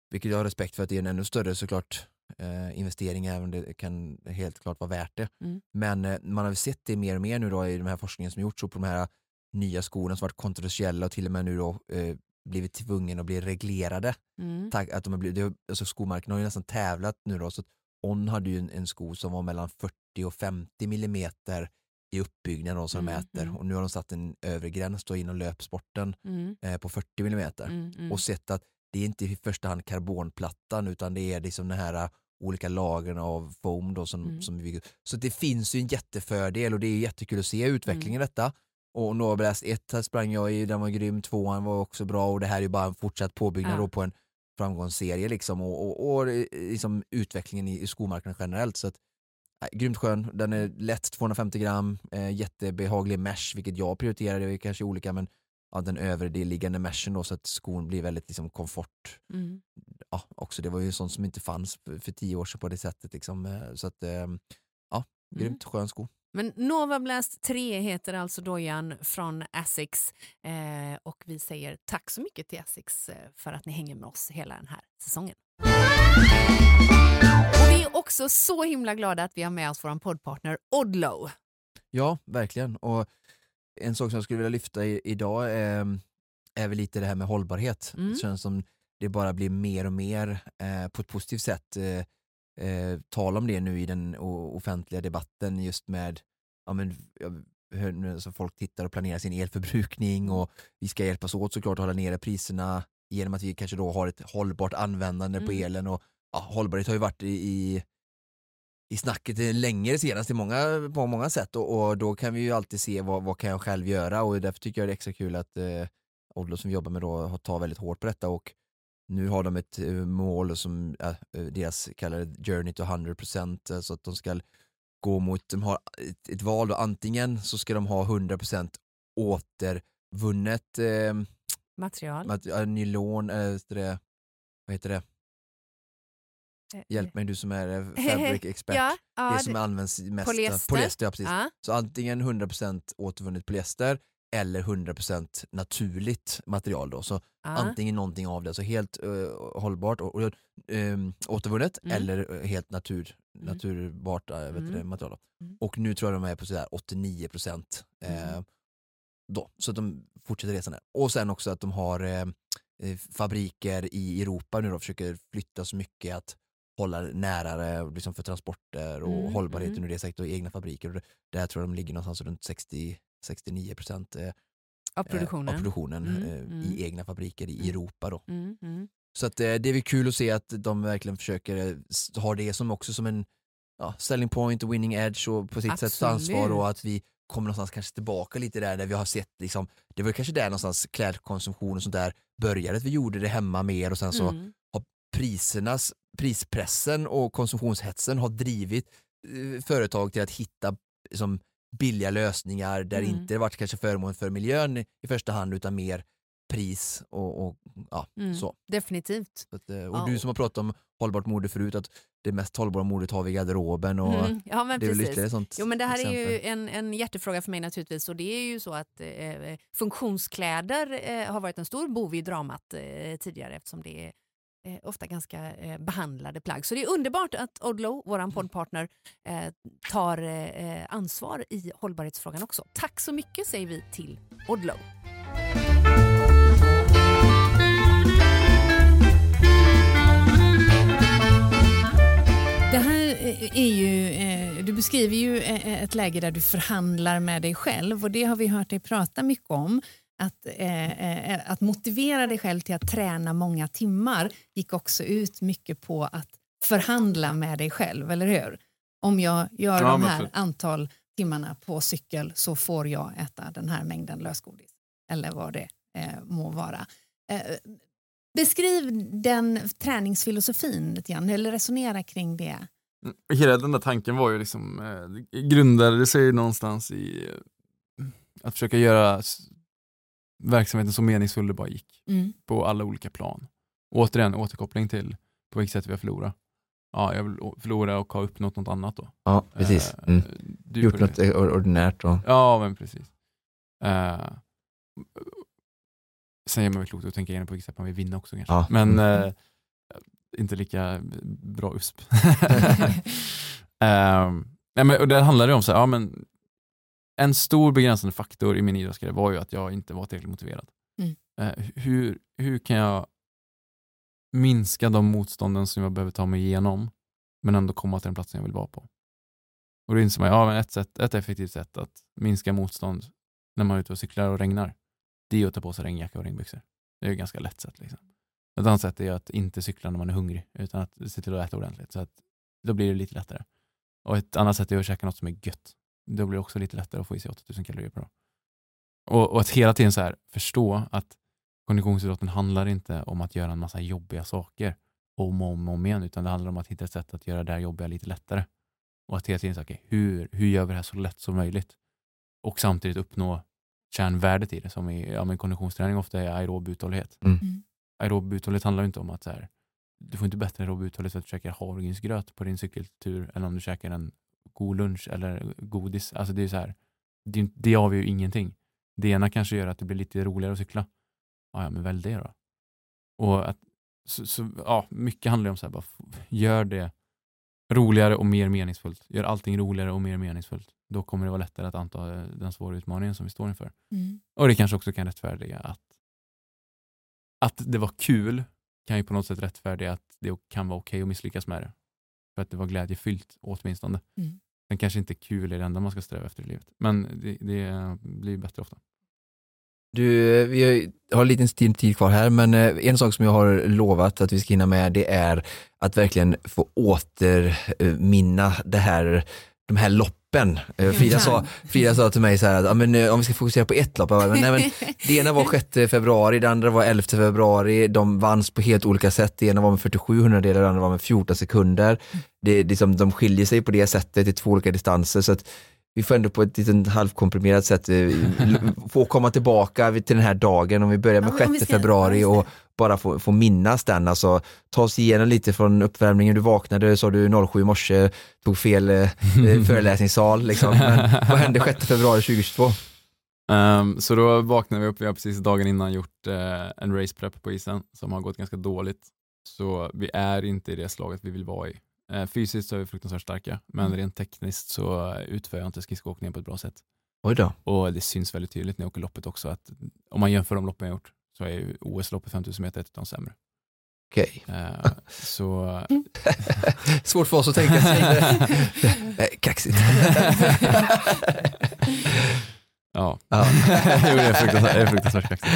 Vilket jag har respekt för att det är en ännu större såklart eh, investering även om det kan helt klart vara värt det. Mm. Men eh, man har sett det mer och mer nu då i de här forskningen som gjorts och på de här nya skorna som varit kontroversiella och till och med nu då eh, blivit tvungen att bli reglerade. Mm. Tack, att de har blivit, alltså skomarknaden har ju nästan tävlat nu då så att On hade ju en, en sko som var mellan 40 och 50 millimeter i uppbyggnaden då, som de Mm, mäter mm. och nu har de satt en övre gräns då inom löpsporten Mm. eh, på 40 millimeter Mm. Mm. och sett att det är inte i första hand karbonplattan utan det är liksom den här olika lagren av foam då som, Mm. som vi. Så det finns ju en jättefördel och det är jättekul att se utvecklingen i detta. Och Nova Blast 1 här sprang jag i, den var grym, tvåan var också bra och det här är ju bara en fortsatt påbyggnad Ja. på en framgångsserie liksom och, och, och liksom utvecklingen i, i skomarknaden generellt. Så att, nej, grymt skön, den är lätt 250 gram, eh, jättebehaglig mesh, vilket jag prioriterar, det är kanske olika men ja, den övre liggande meshen då så att skon blir väldigt liksom, komfort. Mm. Ja, också, det var ju sånt som inte fanns för, tio år sedan på det sättet. Liksom. eh, Så att, eh, ja, grymt skön sko. Men Nova Blast 3 heter alltså dojan från Asics eh, och vi säger tack så mycket till Asics eh, för att ni hänger med oss hela den här säsongen. Och vi är också så himla glada att vi har med oss vår poddpartner Odlo. Ja, verkligen. Och en sak som jag skulle vilja lyfta i, idag är, är väl lite det här med hållbarhet. Mm. Det känns som det bara blir mer och mer eh, på ett positivt sätt eh, eh, tal om det nu i den offentliga debatten just med ja, men, hör nu, alltså folk tittar och planerar sin elförbrukning och vi ska hjälpas åt såklart att hålla nere priserna genom att vi kanske då har ett hållbart användande på Mm. elen och ja, hållbarhet har ju varit i, i i snacket länge senast i många, på många sätt och, och då kan vi ju alltid se vad, vad kan jag själv göra och därför tycker jag det är extra kul att eh, Odlo som vi jobbar med då har- tar väldigt hårt på detta och nu har de ett eh, mål som äh, deras kallar journey to 100% eh, så att de ska gå mot, de har ett, ett val då, antingen så ska de ha 100% återvunnet eh, Material. mat- ja, nylon, så det, vad heter det? Eh, Hjälp mig du som är eh, fabric [LAUGHS] expert. Ja, ja, det som används mest. Polyester. polyester ja, precis. ja. Så antingen 100% återvunnet polyester eller 100% naturligt material. Då. Så antingen någonting av det, så helt eh, hållbart och, och, ehm, återvunnet Mm. eller eh, helt natur, Mm. naturbart vet du Mm. det, material. Mm. Och nu tror jag de är på sådär 89% eh, Mm. då. Så att de fortsätter resan där. Och sen också att de har eh, eh, fabriker i Europa nu då, försöker flytta så mycket att hålla närare liksom för transporter och Mm, hållbarheten mm. ur det sättet och egna fabriker. Och där tror jag de ligger någonstans runt 60 69 procent eh, Av produktionen. av produktionen Mm, eh, mm. i egna fabriker i Mm. Europa. Då. Mm, mm. Så att, eh, det är väl kul att se att de verkligen försöker eh, ha det som också som en ja, selling point, winning edge och på sitt sätt ta ansvar Absolut. och att vi kommer någonstans kanske tillbaka lite där, där vi har sett liksom, det var kanske där någonstans klädkonsumtion och sånt där började, att vi gjorde det hemma mer och sen så Mm. Prisernas, prispressen och konsumtionshetsen har drivit eh, företag till att hitta liksom, billiga lösningar där Mm. inte det varit kanske förmån för miljön i första hand utan mer pris och, och ja, Mm. så. Definitivt. att, eh, och Ja, du som har pratat om hållbart mode förut, att det mest hållbara modet har vi i garderoben och Mm. Ja, men det är väl precis. ytterligare ett sånt Jo, men det här är ju exempel. en, en hjärtefråga för mig naturligtvis och det är ju så att eh, funktionskläder eh, har varit en stor bov i dramat eh, tidigare eftersom det är eh, ofta ganska eh, behandlade plagg. Så det är underbart att Odlo, vår poddpartner, eh, tar eh, ansvar i hållbarhetsfrågan också. Tack så mycket säger vi till Odlo. Det här eh, är ju, eh, du beskriver ju ett läge där du förhandlar med dig själv och det har vi hört dig prata mycket om. Att, eh, eh, att motivera dig själv till att träna många timmar gick också ut mycket på att förhandla med dig själv, eller hur? Om jag gör Ja, de här antal timmarna på cykel så får jag äta den här mängden lösgodis. Eller vad det eh, må vara. Eh, beskriv den träningsfilosofin lite grann, eller resonera kring det. Mm, Hela den där tanken var ju liksom, eh, grundade sig någonstans i eh, att försöka göra verksamheten så meningsfull det bara gick Mm. på alla olika plan. Återigen återkoppling till på vilket sätt vi har förlorat. Ja, jag vill förlora och ha uppnått något annat då. Ja, precis. Eh, Mm. du Gjort det. något or- ordinärt. Och... Ja, men precis. Uh, sen gör man väl klokt att tänka igenom på vilket sätt man vill vinna också kanske. Ja. Men Mm. eh, inte lika bra USP. [LAUGHS] [LAUGHS] Ehm, nej, men, och det handlade om så här, ja, men en stor begränsande faktor i min idrottskarriär var ju att jag inte var tillräckligt motiverad. Mm. Eh, hur, hur kan jag minska de motstånden som jag behöver ta mig igenom men ändå komma till den platsen jag vill vara på? Och då inser man, ja, men ett, sätt, ett effektivt sätt att minska motstånd när man är ute och cyklar och regnar, det är att ta på sig regnjacka och regnbyxor. Det är ett ganska lätt sätt. Liksom. Ett annat sätt är att inte cykla när man är hungrig, utan att se till att äta ordentligt. Så att då blir det lite lättare. Och ett annat sätt är att käka något som är gött. Då blir det också lite lättare att få i sig 8000 kalorier per dag. Och, och att hela tiden så här förstå att konditionsidrotten handlar inte om att göra en massa jobbiga saker om och om, och om igen, utan det handlar om att hitta ett sätt att göra det här jobbiga lite lättare. Och att hela tiden säga, okay, hur, hur gör vi det här så lätt som möjligt? Och samtidigt uppnå kärnvärdet i det som i ja, men konditionsträning ofta är aerob uthållighet. Mm. Mm. Aerob uthållighet handlar ju inte om att så här, du får inte bättre aerob uthållighet för att du käkar havregrynsgröt på din cykeltur än om du käkar en god lunch eller godis. Alltså det är så här, det, det avgör ju ingenting. Det ena kanske gör att det blir lite roligare att cykla. Ja, ja men välj det då. Och att, så, så, ja, mycket handlar om så här, bara, gör det roligare och mer meningsfullt. Gör allting roligare och mer meningsfullt. Då kommer det vara lättare att anta eh, den svåra utmaningen som vi står inför. Mm. Och det kanske också kan rättfärdiga att, att det var kul kan ju på något sätt rättfärdiga att det kan vara okej att misslyckas med det. För att det var glädjefyllt åtminstone. Mm. Sen kanske inte kul är det enda man ska sträva efter i livet. Men det, det blir bättre ofta. Du, vi har en liten tid tid kvar här, men eh, en sak som jag har lovat att vi ska hinna med, det är att verkligen få återminna det här, de här loppen. Eh, Frida sa, Frida sa till mig så här, att, men, eh, om vi ska fokusera på ett lopp, bara, men, nej, men, [LAUGHS] det ena var 6 februari, det andra var 11 februari, de vanns på helt olika sätt, det ena var med 47 hundradelar, det andra var med 14 sekunder. Det, det, liksom, de skiljer sig på det sättet i två olika distanser, så att vi får ändå på ett litet halvkomprimerat sätt eh, få komma tillbaka till den här dagen, om vi börjar med Ja, men om vi 6 ska- februari och bara få, få minnas den, alltså ta oss igenom lite från uppvärmningen, du vaknade, sa du 07 i morse, tog fel eh, eh, [LAUGHS] föreläsningssal, liksom. men vad hände 6 februari 2022? Ehm, så då vaknade vi upp, vi har precis dagen innan gjort eh, en race prep på isen som har gått ganska dåligt. Så vi är inte i det slaget vi vill vara i. Eh, fysiskt så är vi fruktansvärt starka, men Mm. rent tekniskt så utför jag inte skridskoåkningen på ett bra sätt. Oj då. Och det syns väldigt tydligt när jag åker loppet också att om man jämför de loppen jag gjort så är OS-loppet 5000 meter ett av de sämre. Okej. Eh, så [LAUGHS] Svårt för oss att tänka sig. [LAUGHS] Eh, Kaxigt. [LAUGHS] ja, ja. jo, det är fruktansvärt, det är fruktansvärt kaxigt.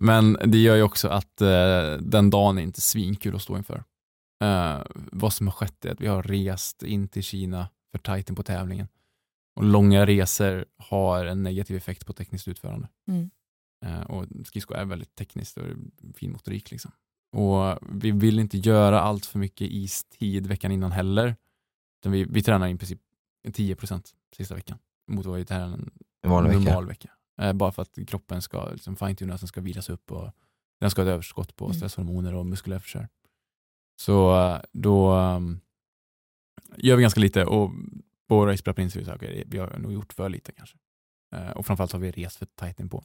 Men det gör ju också att eh, den dagen är inte svinkul att stå inför. Eh, vad som har skett är att vi har rest in till Kina för tajten på tävlingen. Och långa resor har en negativ effekt på tekniskt utförande. Mm. Eh, och skridsko är väldigt tekniskt och fin motorik. Liksom. Och vi vill inte göra allt för mycket istid veckan innan heller. Utan vi, vi tränar i princip 10% sista veckan mot vad vi tränar en vanlig vecka. normal vecka. Eh, bara för att kroppen ska liksom, fine-tunas, den ska vilas upp och den ska ha ett överskott på Mm. stresshormoner och muskulär försörjning. Så eh, då um, gör vi ganska lite och på raceprep inser vi att okay, vi har nog gjort för lite kanske. Eh, och framförallt har vi rest för tajt in på.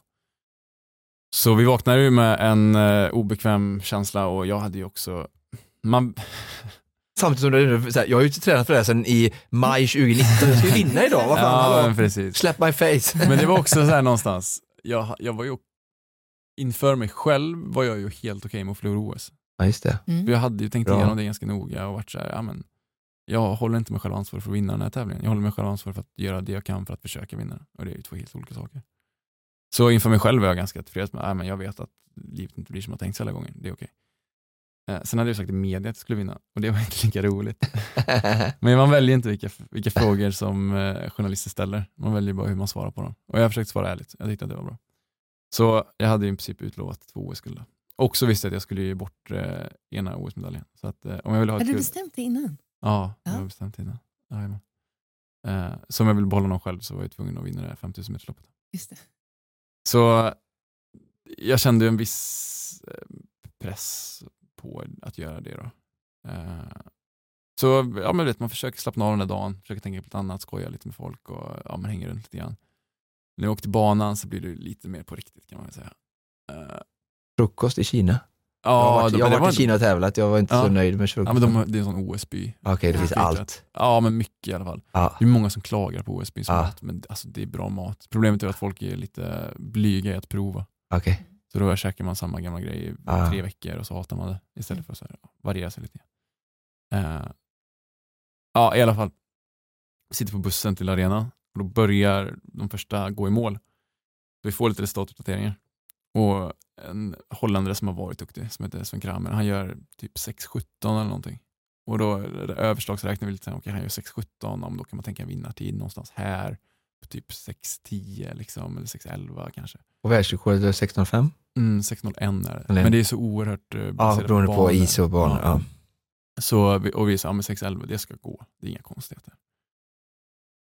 Så vi vaknade ju med en eh, obekväm känsla och jag hade ju också man, [LAUGHS] Samtidigt som du, så här, jag har ju tränat för det här sedan i maj 2019, jag ska ju vinna idag, vad fan, ja, hallå? men precis. Slap my face. Men det var [LAUGHS] också så här någonstans, jag, jag var ju inför mig själv var jag ju helt okej med att förlora OS. Ja, just det. Mm. Jag hade ju tänkt Bra. igenom det ganska noga och varit så här, ja, men, jag håller inte mig själv ansvarig för att vinna den här tävlingen. Jag håller mig själv ansvarig för att göra det jag kan för att försöka vinna den. Och det är ju två helt olika saker. Så inför mig själv var jag ganska tillfreds med, ja, men jag vet att livet inte blir som jag tänkt sig alla gånger. Det är okej. Eh, sen hade jag sagt i media att jag skulle vinna och det var [LAUGHS] inte lika roligt. [LAUGHS] Men man väljer inte vilka, vilka frågor som eh, journalister ställer. Man väljer bara hur man svarar på dem. Och jag har försökt svara ärligt. Jag tyckte att det var bra. Så jag hade i princip utlovat två OS-guld. Och så visste jag att jag skulle ge bort eh, ena OS-medaljen. Så att, eh, om jag ville ha ett Hade du bestämt det innan? Ja, det Ja. var bestämt innan. Jajamän. Eh, så om jag vill behålla någon själv så var jag tvungen att vinna det här 5000 metersloppet. Just det. Så jag kände en viss eh, press på att göra det. Då. Eh, så ja, men vet, man försöker slappna av den där dagen, försöker tänka på något annat, skoja lite med folk och ja, man hänger runt lite grann. När jag åkte banan så blir det lite mer på riktigt kan man väl säga. Eh, Frukost i Kina jag Ja, har varit, de- jag har varit i var- Kina och tävlat, jag var inte Ja. så nöjd med Ja, frukosten. men de, det är en sån OS-by. Okej, det finns Ja. allt. Ja, men mycket i alla fall. Ja. Det är många som klagar på OS-bys Ja. mat, men alltså, det är bra mat. Problemet är att folk är lite blyga i att prova. Okej. Så då käkar man samma gamla grej i Ah. tre veckor och så hatar man det istället för att så här, variera sig lite. Eh, ja, i alla fall. Sitter på bussen till arenan och då börjar de första gå i mål. Vi får lite resultatuppdateringar. Och en holländare som har varit duktig, som heter Sven Kramer, han gör typ 6.17 eller någonting. Och då är det överslagsräknar vi lite, så okej han gör 6.17, om då kan man tänka en vinnartid någonstans här på typ 6.10 liksom, eller 6.11 kanske. Och världsrekordet är 16,5? Mm, 6.01 är det. Eller- Men det är så oerhört eh, Ja, baserat beroende på banor. is och banor. Ja. Så vi, och vi sa, ja, men 6.11, det ska gå. Det är inga konstigheter.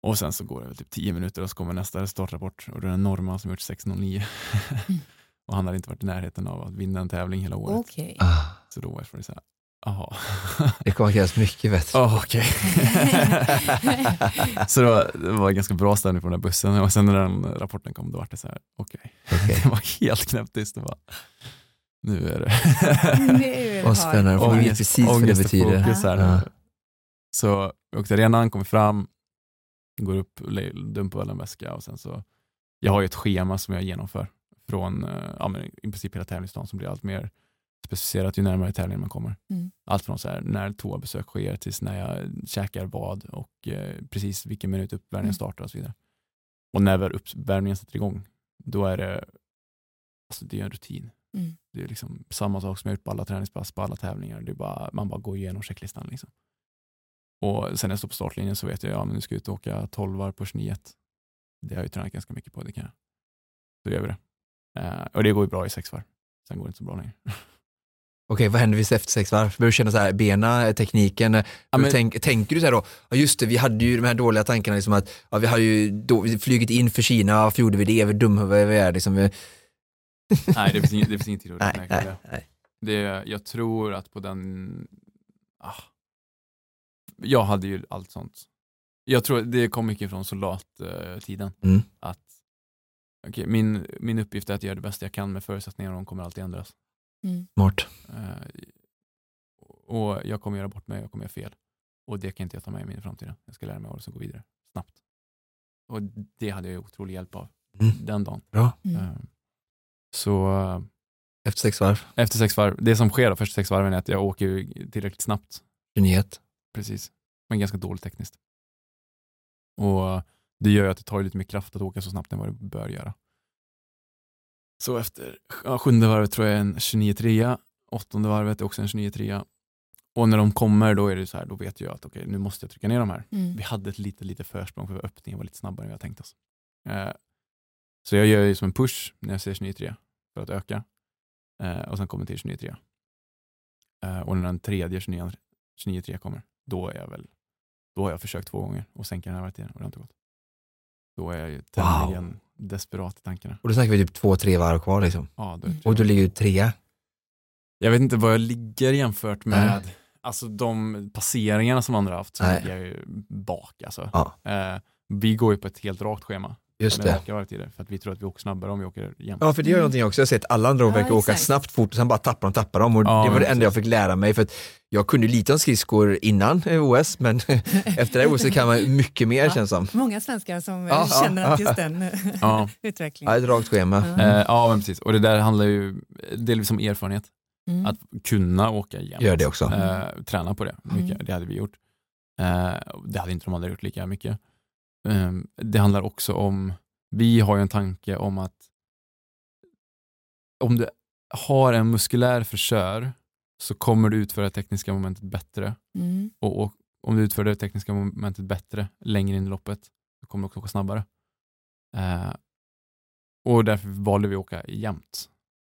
Och sen så går det väl typ 10 minuter och så kommer nästa startrapport och det är en norrman som gjort 6.09. [LAUGHS] Och han hade inte varit i närheten av att vinna en tävling hela året. Okej. Ah, Så då var det så här, jaha. [LAUGHS] det kommer krävas mycket bättre. Oh, okej. [LAUGHS] så det var, det var ganska bra stämning på den där bussen och sen när den rapporten kom då var det så här, okej. Okej. [LAUGHS] Det var helt knäpptyst. Det var, nu är det Nu Vad spännande, man vet precis vad det betyder. fokus här. Ja. Så jag åkte arenan, kommer fram, går upp, dumpar väl en väska och sen så, jag har ju ett schema som jag genomför från eh, ja, men i princip hela tävlingsdagen som blir allt mer specificerat ju närmare tävlingen man kommer. Mm. Allt från så här, när toabesök sker tills när jag käkar vad och eh, precis vilken minut uppvärmningen Mm. startar och så vidare. Och när uppvärmningen sätter igång, då är det, alltså det är en rutin. Mm. Det är liksom samma sak som jag gjort på alla träningspass, på alla tävlingar. Det är bara, man bara går igenom checklistan. Liksom. Och sen när jag står på startlinjen så vet jag, ja men nu ska jag ut och åka 12 varv på 29. Det har jag ju tränat ganska mycket på, det kan jag. Då gör vi det. Eh, och det går ju bra i sex varv. Sen går det inte så bra längre. [LAUGHS] Okej, vad händer vid efter sex varv? Börjar du känna så här, bena, tekniken? Ja, Hur men- tänk, tänker du så här då, ja just det, vi hade ju de här dåliga tankarna, liksom att ja, vi har ju då, flugit in för Kina, varför gjorde vi det? Dumhuvudar vi är. Liksom, [LAUGHS] Nej, det finns ingen, det finns ingen tid att nej, nej, det. nej. det. Jag tror att på den... Ah, jag hade ju allt sånt. Jag tror det kom mycket från soldattiden. Mm. Att okej, min, min uppgift är att göra det bästa jag kan med förutsättningarna och de kommer alltid ändras. Mm. Smart. Eh, och jag kommer göra bort mig, jag kommer göra fel. Och det kan inte jag ta med mig in i framtiden. Jag ska lära mig av det och gå vidare snabbt. Och det hade jag otrolig hjälp av Mm. den dagen. Bra. Mm. Eh, Så eh, Efter sex varv, efter sex varv, det som sker då första sex varven är att jag åker tillräckligt snabbt, nyhet. precis, men ganska dåligt tekniskt. Och det gör ju att det tar lite mer kraft att åka så snabbt än vad det bör göra. Så efter ja, sjunde varvet tror jag är en 29 trea, åttonde varvet är också en 29 trea. Och när de kommer då är det så här, då vet jag att okej, nu måste jag trycka ner de här. Mm. Vi hade ett lite, lite försprång för öppningen var lite snabbare än vi hade tänkt oss. Eh, så jag gör ju som en push när jag ser 29-3 för att öka. Eh, och sen kommer till 29-3. Eh, och när den tredje 29-3 kommer, då är jag väl då har jag försökt två gånger och sänka den här varvtiden och det har inte gått. Då är jag ju tämligen desperat i tankarna. Och då snackar vi typ två, tre varv kvar liksom. Ja, då är Och då ligger du trea. Jag vet inte vad jag ligger jämfört med alltså, de passeringarna som andra haft. Så Nej. ligger jag ju bak. Alltså. Ja. Eh, vi går ju på ett helt rakt schema. Just det. raka varvtider, för att vi tror att vi åker snabbare om vi åker jämnt. Ja, för det gör Mm. någonting också. Jag har sett alla andra Ja, verkar åka snabbt, fort och sen bara tappar de, tappar de. Och Ja, det var det enda jag fick lära mig. För att jag kunde lite om skridskor innan eh, OS, men [LAUGHS] efter det här OS kan man mycket mer Ja. känns som. Många svenskar som eh, Ja, ja, känner att just [LAUGHS] den eh, Ja. [LAUGHS] utvecklingen. Ja, ett rakt schema. Ja. Eh, ja, men precis. Och det där handlar ju delvis om erfarenhet. Mm. Att kunna åka jämnt. Gör det också. Eh, träna på det. Mycket. Mm. Det hade vi gjort. Eh, det hade inte de andra gjort lika mycket. Eh, det handlar också om, vi har ju en tanke om att om du har en muskulär frisör så kommer du utföra tekniska momentet bättre. Mm. Och, och om du utför det tekniska momentet bättre längre in i loppet så kommer du också åka snabbare. Eh, och därför valde vi att åka jämnt.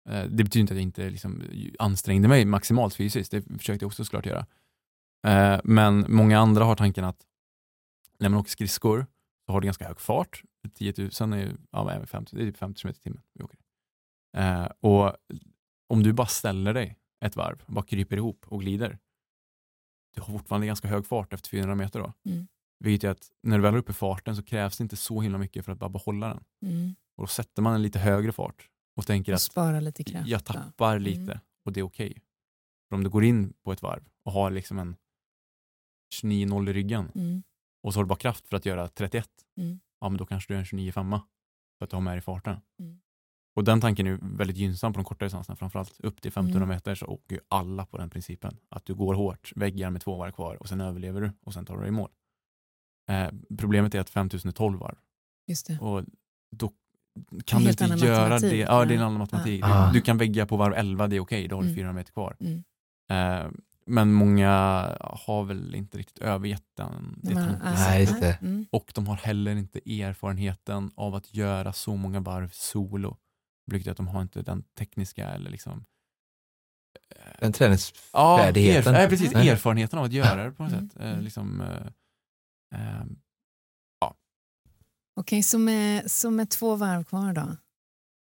Eh, det betyder inte att jag inte liksom ansträngde mig maximalt fysiskt, det försökte jag också såklart göra. Eh, men många andra har tanken att när man åker skridskor så har du ganska hög fart. 10 000 är ju ja, även 50, det är typ 50 km i timmen vi åker. Eh, och om du bara ställer dig ett varv, bara kryper ihop och glider, du har fortfarande ganska hög fart efter 400 meter då. Mm. Vilket är att när du väl är uppe i farten så krävs det inte så himla mycket för att bara behålla den. Mm. Och då sätter man en lite högre fart och tänker Och att spara lite kraft. jag tappar lite Mm. och det är okej. För om du går in på ett varv och har liksom en 29-0 i ryggen Mm. Och så har du bara kraft för att göra 31, Mm. ja men då kanske du är en 29-5 för att du har med dig farten. Mm. Och den tanken är ju väldigt gynnsam på de korta distanserna, framförallt upp till 1500 Mm. meter så åker ju alla på den principen. Att du går hårt, väggar med två varv kvar och sen överlever du och sen tar du dig i mål. Eh, problemet är att 5000 är 12 varv Just det. och då kan du inte göra det. Ja, det är en annan matematik. Ja. Du, kan vägga på varv 11, det är okej, då har du Mm. 400 meter kvar. Mm. Eh, men många har väl inte riktigt övergett den, det alltså, Nej, just det. Mm. Och de har heller inte erfarenheten av att göra så många varv solo. Vilket att de har inte den tekniska eller liksom Den träningsfärdigheten. Ja, erf- precis. Nej. Erfarenheten av att göra det på något Mm. sätt. Eh, Mm. liksom, eh, eh, ja. Okej, så, med, så med två varv kvar då?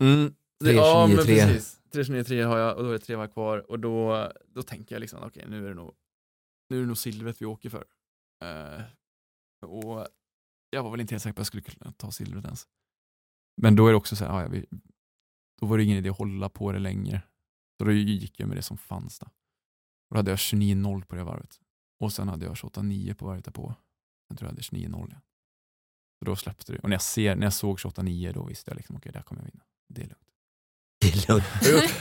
Mm. Det- 3, ja, 29, men 3. precis. 329 har jag och då är det tre varv kvar och då, då tänker jag liksom okej nu är det nog nu är det nog silvret vi åker för. Eh, och jag var väl inte helt säker på att jag skulle kunna ta silvret ens. Men då är det också så här, ja, vi, då var det ingen idé att hålla på det längre. Så då gick jag med det som fanns. Då, och då hade jag 29-0 på det varvet. Och sen hade jag 28-9 på varvet därpå. Jag tror jag hade 29-0. Ja. Så då släppte det. Och när jag, ser, när jag såg 28-9 då visste jag liksom, okej, där kommer jag vinna. Det är lugnt. Är lugnt.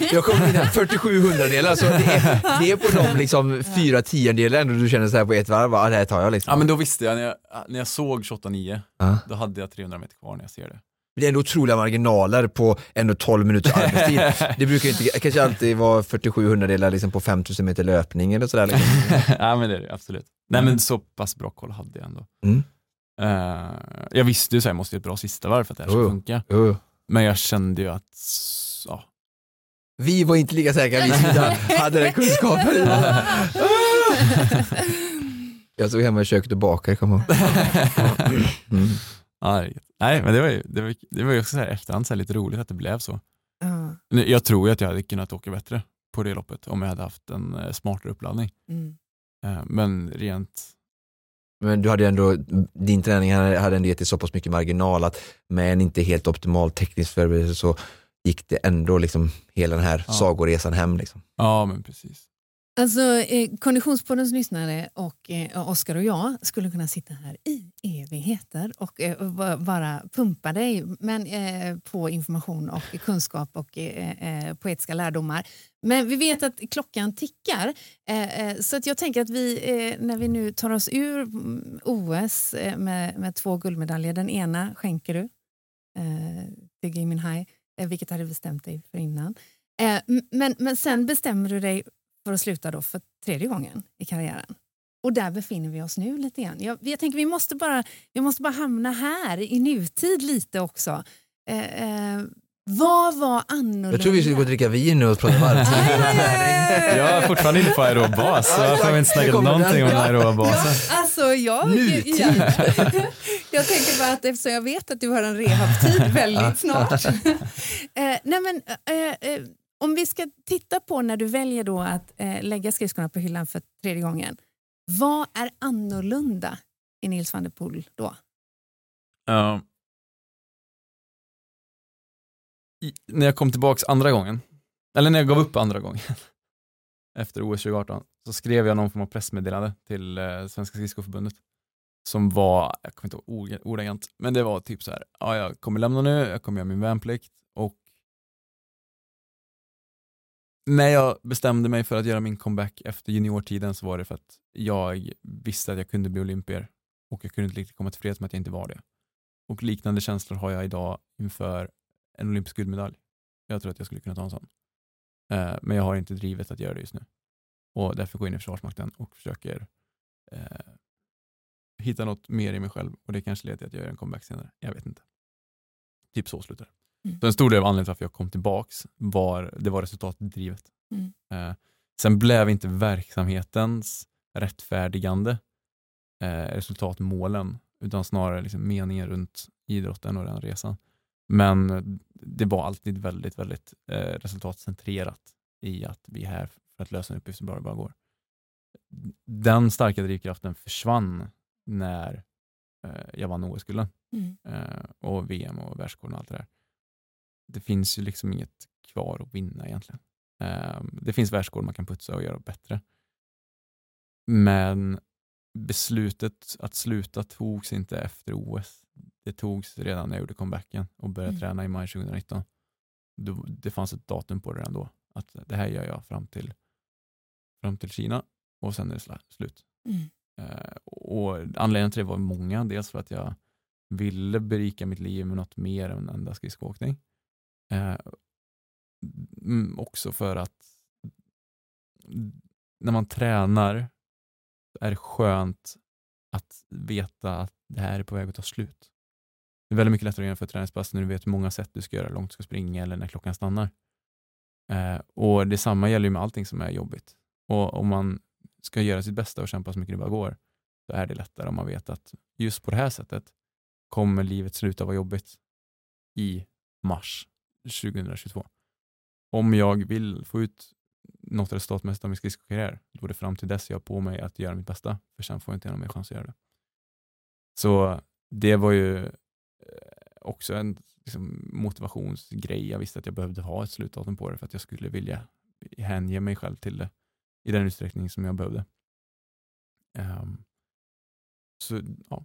Jag- Jag kom in här 47 hundradelar, så det är, det är på de liksom fyra tiondelar du känner så här på ett varv, det här tar jag liksom. Ja men då visste jag, när jag, när jag såg 28-9, Ja. då hade jag 300 meter kvar när jag ser det. Det är ändå otroliga marginaler på ändå 12 minuters [LAUGHS] arbetstid. Det brukar inte kanske alltid vara 47 hundradelar liksom på 5000 meter löpning eller sådär. Liksom. [LAUGHS] ja men det är det absolut. Nej men så pass bra koll hade jag ändå. Mm. Eh, jag visste ju så här, jag måste göra ett bra sista varv för att det här ska funka. Jo. Men jag kände ju att. Vi var inte lika säkra, vi [LAUGHS] hade den kunskapen. [LAUGHS] Jag stod hemma i köket och bakade, kom ihåg. Mm. ja. Nej men det var ju, det var, det var ju också så här efterhand så här lite roligt att det blev så. Nu, Jag tror ju att jag hade kunnat åka bättre på det loppet om jag hade haft en eh, smartare uppladdning. Mm. Eh, men rent Men du hade ändå, din träning hade hade ändå gett dig så pass mycket marginal att med en inte helt optimal teknisk förberedelse så gick det ändå liksom hela den här Ja. sagoresan hem. Liksom. Ja, men precis. Alltså, eh, Konditionspoddens lyssnare och eh, Oskar och jag skulle kunna sitta här i evigheter och eh, ba- bara pumpa dig men, eh, på information och kunskap och eh, eh, poetiska lärdomar. Men vi vet att klockan tickar eh, eh, så att jag tänker att vi eh, när vi nu tar oss ur mm, OS eh, med, med två guldmedaljer, den ena skänker du eh, till Gui Minhai, eh, Eh, vilket hade bestämt dig för innan. Eh, men, men sen bestämmer du dig för att sluta då för tredje gången i karriären. Och där befinner vi oss nu lite grann. Jag, jag tänker vi måste, bara, vi måste bara hamna här i nutid lite också. Eh, eh, vad var annorlunda? Jag tror vi skulle gå och dricka vin nu och prata varvtid. [LAUGHS] Jag är fortfarande inne på aerobas, varför har vi inte snackat någonting om aerobasen? Alltså jag, Nutid. jag, [LAUGHS] jag tänker bara att eftersom jag vet att du har en rehabtid [LAUGHS] väldigt snart. eh, nej men, eh, eh, om vi ska titta på när du väljer då att eh, lägga skridskorna på hyllan för tredje gången. Vad är annorlunda i Nils van der Poel då? Ja. När jag kom tillbaks andra gången, eller när jag gav upp andra gången, [LAUGHS] efter OS 2018, så skrev jag någon form av pressmeddelande till eh, Svenska skridskoförbundet som var, jag kommer inte ihåg ordagrant, men det var typ så här, ja, jag kommer lämna nu, jag kommer göra min värnplikt och när jag bestämde mig för att göra min comeback efter juniortiden så var det för att jag visste att jag kunde bli olympier och jag kunde inte riktigt komma tillfreds med att jag inte var det. Och liknande känslor har jag idag inför en olympisk guldmedalj. Jag tror att jag skulle kunna ta en sån. Eh, men jag har inte drivet att göra det just nu. Och därför går jag in i Försvarsmakten och försöker eh, hitta något mer i mig själv och det kanske leder till att jag gör en comeback senare. Jag vet inte. Typ så slutar det. Mm. Så en stor del av anledningen till varför jag kom tillbaks var, det var resultatdrivet. Mm. Eh, sen blev inte verksamhetens rättfärdigande eh, resultatmålen utan snarare liksom meningen runt idrotten och den resan. Men det var alltid väldigt, väldigt eh, resultatcentrerat i att vi är här för att lösa en uppgift så bra det bara går. Den starka drivkraften försvann när eh, jag vann OS-gulden Mm. eh, och VM och världsrekorden och allt det där. Det finns ju liksom inget kvar att vinna egentligen. Eh, det finns världsrekord man kan putsa och göra bättre. Men beslutet att sluta togs inte efter OS. Det togs redan när jag gjorde comebacken och började Mm. träna i maj 2019. Då, det fanns ett datum på det redan då. Att det här gör jag fram till, fram till Kina och sen är det slut. Mm. Eh, och anledningen till det var många. Dels för att jag ville berika mitt liv med något mer än enda skridskoåkning. Eh, också för att när man tränar är det skönt att veta att det här är på väg att ta slut. Det är väldigt mycket lättare att genomföra ett träningspass när du vet hur många sätt du ska göra, hur långt du ska springa eller när klockan stannar. Eh, och Detsamma gäller ju med allting som är jobbigt. Och Om man ska göra sitt bästa och kämpa så mycket det bara går så är det lättare om man vet att just på det här sättet kommer livet sluta vara jobbigt i mars 2022. Om jag vill få ut något resultatmässigt av min skridskokarriär, då är det fram till dess jag har på mig att göra mitt bästa, för sen får jag inte någon mer chans att göra det. Så det var ju eh, också en liksom, motivationsgrej. Jag visste att jag behövde ha ett slutdatum på det för att jag skulle vilja hänge mig själv till det i den utsträckning som jag behövde. Um, så ja.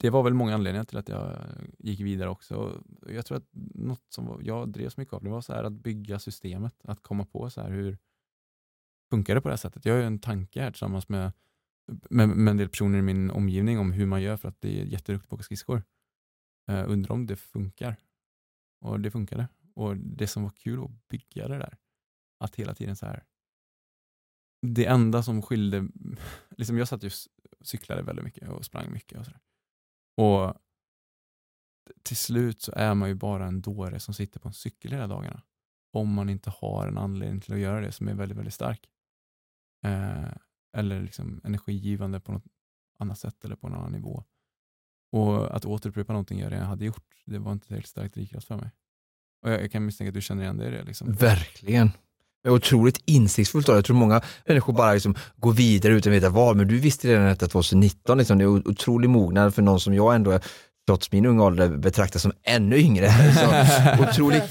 Det var väl många anledningar till att jag gick vidare också. Jag tror att något som jag drevs mycket av det var så här att bygga systemet, att komma på så här hur funkar det på det här sättet. Jag har ju en tanke här tillsammans med, med, med en del personer i min omgivning om hur man gör för att det är jätteduktigt på att åka skridskor. Uh, undrar om det funkar. Och det funkade. Och det som var kul att bygga det där, att hela tiden så här det enda som skilde, [LAUGHS] liksom jag satt ju cyklade väldigt mycket och sprang mycket och sådär. Och till slut så är man ju bara en dåre som sitter på en cykel hela dagarna. Om man inte har en anledning till att göra det som är väldigt, väldigt stark. Eh, eller liksom energigivande på något annat sätt eller på en annan nivå. Och att återupprepa någonting jag redan hade gjort, det var inte tillräckligt starkt drivkraft för mig. Och jag, jag, kan misstänka att du känner igen dig i det. Liksom. Verkligen. Otroligt insiktsfullt. Jag tror många människor bara liksom går vidare utan att veta vad, men du visste redan detta 2019. Liksom. Det är otrolig mognad för någon som jag ändå trots min unga ålder betraktas som ännu yngre. [LAUGHS] Så, otrolig,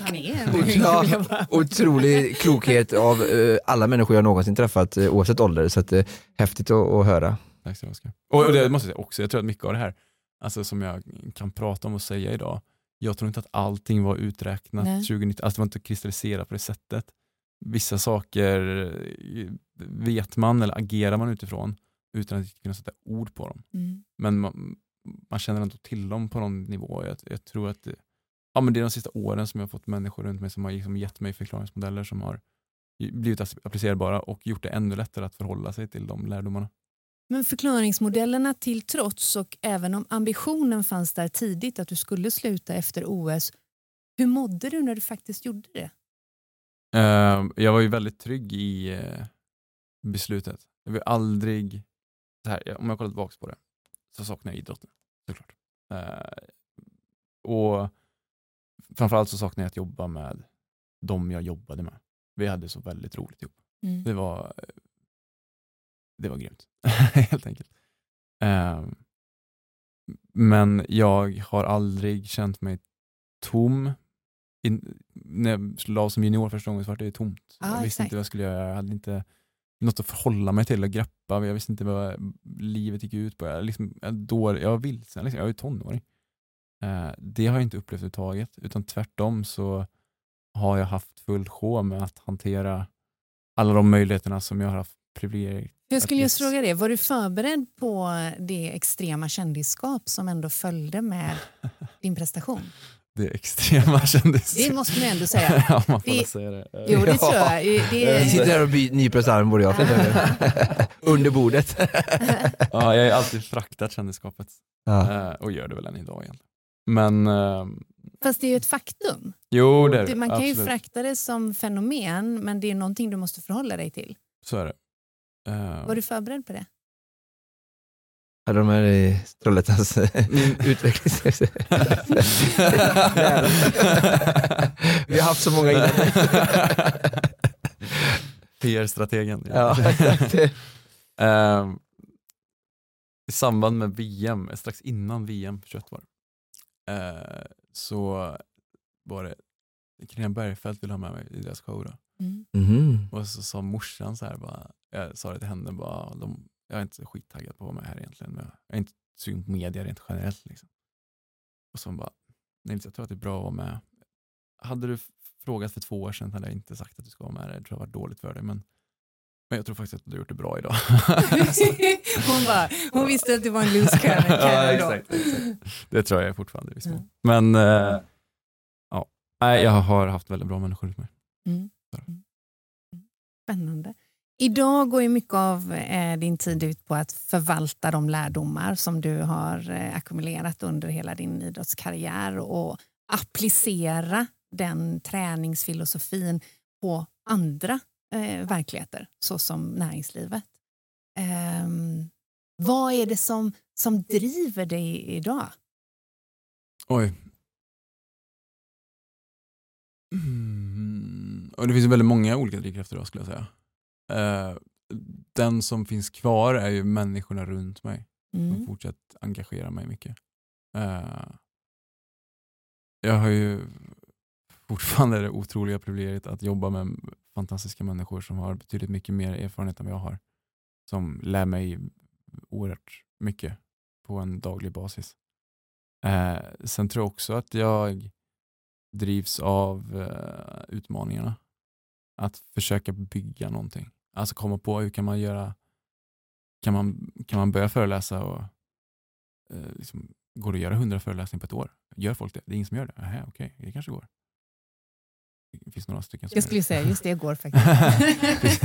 ja, otrolig klokhet av uh, alla människor jag någonsin träffat uh, oavsett ålder. Så att, uh, häftigt att, att höra. Tack så mycket. Och, och det måste jag säga också, jag tror att mycket av det här alltså, som jag kan prata om och säga idag, jag tror inte att allting var uträknat Nej. 2019, alltså det var inte kristalliserat på det sättet vissa saker eh, vet man eller agerar man utifrån utan att kunna sätta ord på dem. Mm. Men man, man, känner ändå till dem på någon nivå. Jag, jag tror att det, ja, men det är de sista åren som jag har fått människor runt mig som har liksom gett mig förklaringsmodeller som har blivit applicerbara och gjort det ännu lättare att förhålla sig till de lärdomarna. Men förklaringsmodellerna till trots och även om ambitionen fanns där tidigt att du skulle sluta efter OS, hur mådde du när du faktiskt gjorde det? Uh, jag var ju väldigt trygg i uh, beslutet. Jag vill aldrig, här, om jag kollar tillbaka på det, så saknar jag idrotten såklart. Uh, och framförallt så saknar jag att jobba med de jag jobbade med. Vi hade så väldigt roligt ihop. Mm. Det var det var grymt, [LAUGHS] helt enkelt. Um, men jag har aldrig känt mig tom in, när jag la som junior första gången så var det tomt. Ah, jag visste exakt. inte vad jag skulle göra. Jag hade inte något att förhålla mig till och greppa. Jag visste inte vad livet gick ut på. Jag, liksom, jag, då, jag var vilsen, liksom. jag var tonåring. Eh, det har jag inte upplevt överhuvudtaget. Utan tvärtom så har jag haft full sjå med att hantera alla de möjligheterna som jag har haft privilegier. Jag skulle just fråga det, var du förberedd på det extrema kändisskap som ändå följde med [LAUGHS] din prestation? Det extrema [LAUGHS] kändes. Det måste man ändå säga. [LAUGHS] ja, man får det, säga det. Jo, det tror jag. Det... Jag sitter här och nyper oss arm både jag Under bordet. [LAUGHS] ja, jag har alltid fraktat kändisskapet. Ja. Eh, och gör det väl än idag egentligen. Men, uh, Fast det är ju ett faktum. Jo, det är det. Man kan Absolut. ju frakta det som fenomen, men det är någonting du måste förhålla dig till. Så är det. Uh, Var du förberedd på det? Hade de här i Trollhättans mm. [LAUGHS] utvecklings... [LAUGHS] Vi har haft så många innan. PR-strategen. Ja, [LAUGHS] um, I samband med VM, strax innan VM 21 var uh, så var det Carina Bergfeldt ville ha med mig i deras show. Då. Mm. Mm. Och så sa morsan så här, bara, jag sa det till henne, bara, de, jag är inte skittaggad på att vara med här egentligen. Men jag är inte sugen på media rent generellt. Liksom. Och så bara, nej, jag tror att det är bra att vara med. Hade du frågat för två år sedan hade jag inte sagt att du ska vara med. Det tror jag var dåligt för dig. Men, men jag tror faktiskt att du har gjort det bra idag. [LAUGHS] hon, bara, hon visste att det var en loose cannon. [LAUGHS] ja, exakt, exakt, Det tror jag fortfarande. Visst. Mm. Men äh, ja, jag har haft väldigt bra människor runt mig. Mm. mm. Spännande. Idag går ju mycket av eh, din tid ut på att förvalta de lärdomar som du har eh, ackumulerat under hela din idrottskarriär och applicera den träningsfilosofin på andra eh, verkligheter såsom näringslivet. Eh, Vad är det som, som driver dig idag? Oj. Mm. Och det finns väldigt många olika drivkrafter idag skulle jag säga. Eh, den som finns kvar är ju människorna runt mig som Mm. fortsatt engagera mig mycket. Eh, jag har ju fortfarande det otroliga privilegiet att jobba med fantastiska människor som har betydligt mycket mer erfarenhet än vad jag har. Som lär mig oerhört mycket på en daglig basis. Eh, sen tror jag också att jag drivs av eh, utmaningarna. Att försöka bygga någonting. Alltså komma på hur kan man göra, kan man, kan man börja föreläsa och eh, liksom, går det att göra hundra föreläsningar på ett år? Gör folk det? Det är ingen som gör det? Aha, okej, det kanske går. Det finns några stycken som Jag skulle det. säga just det går [LAUGHS] faktiskt.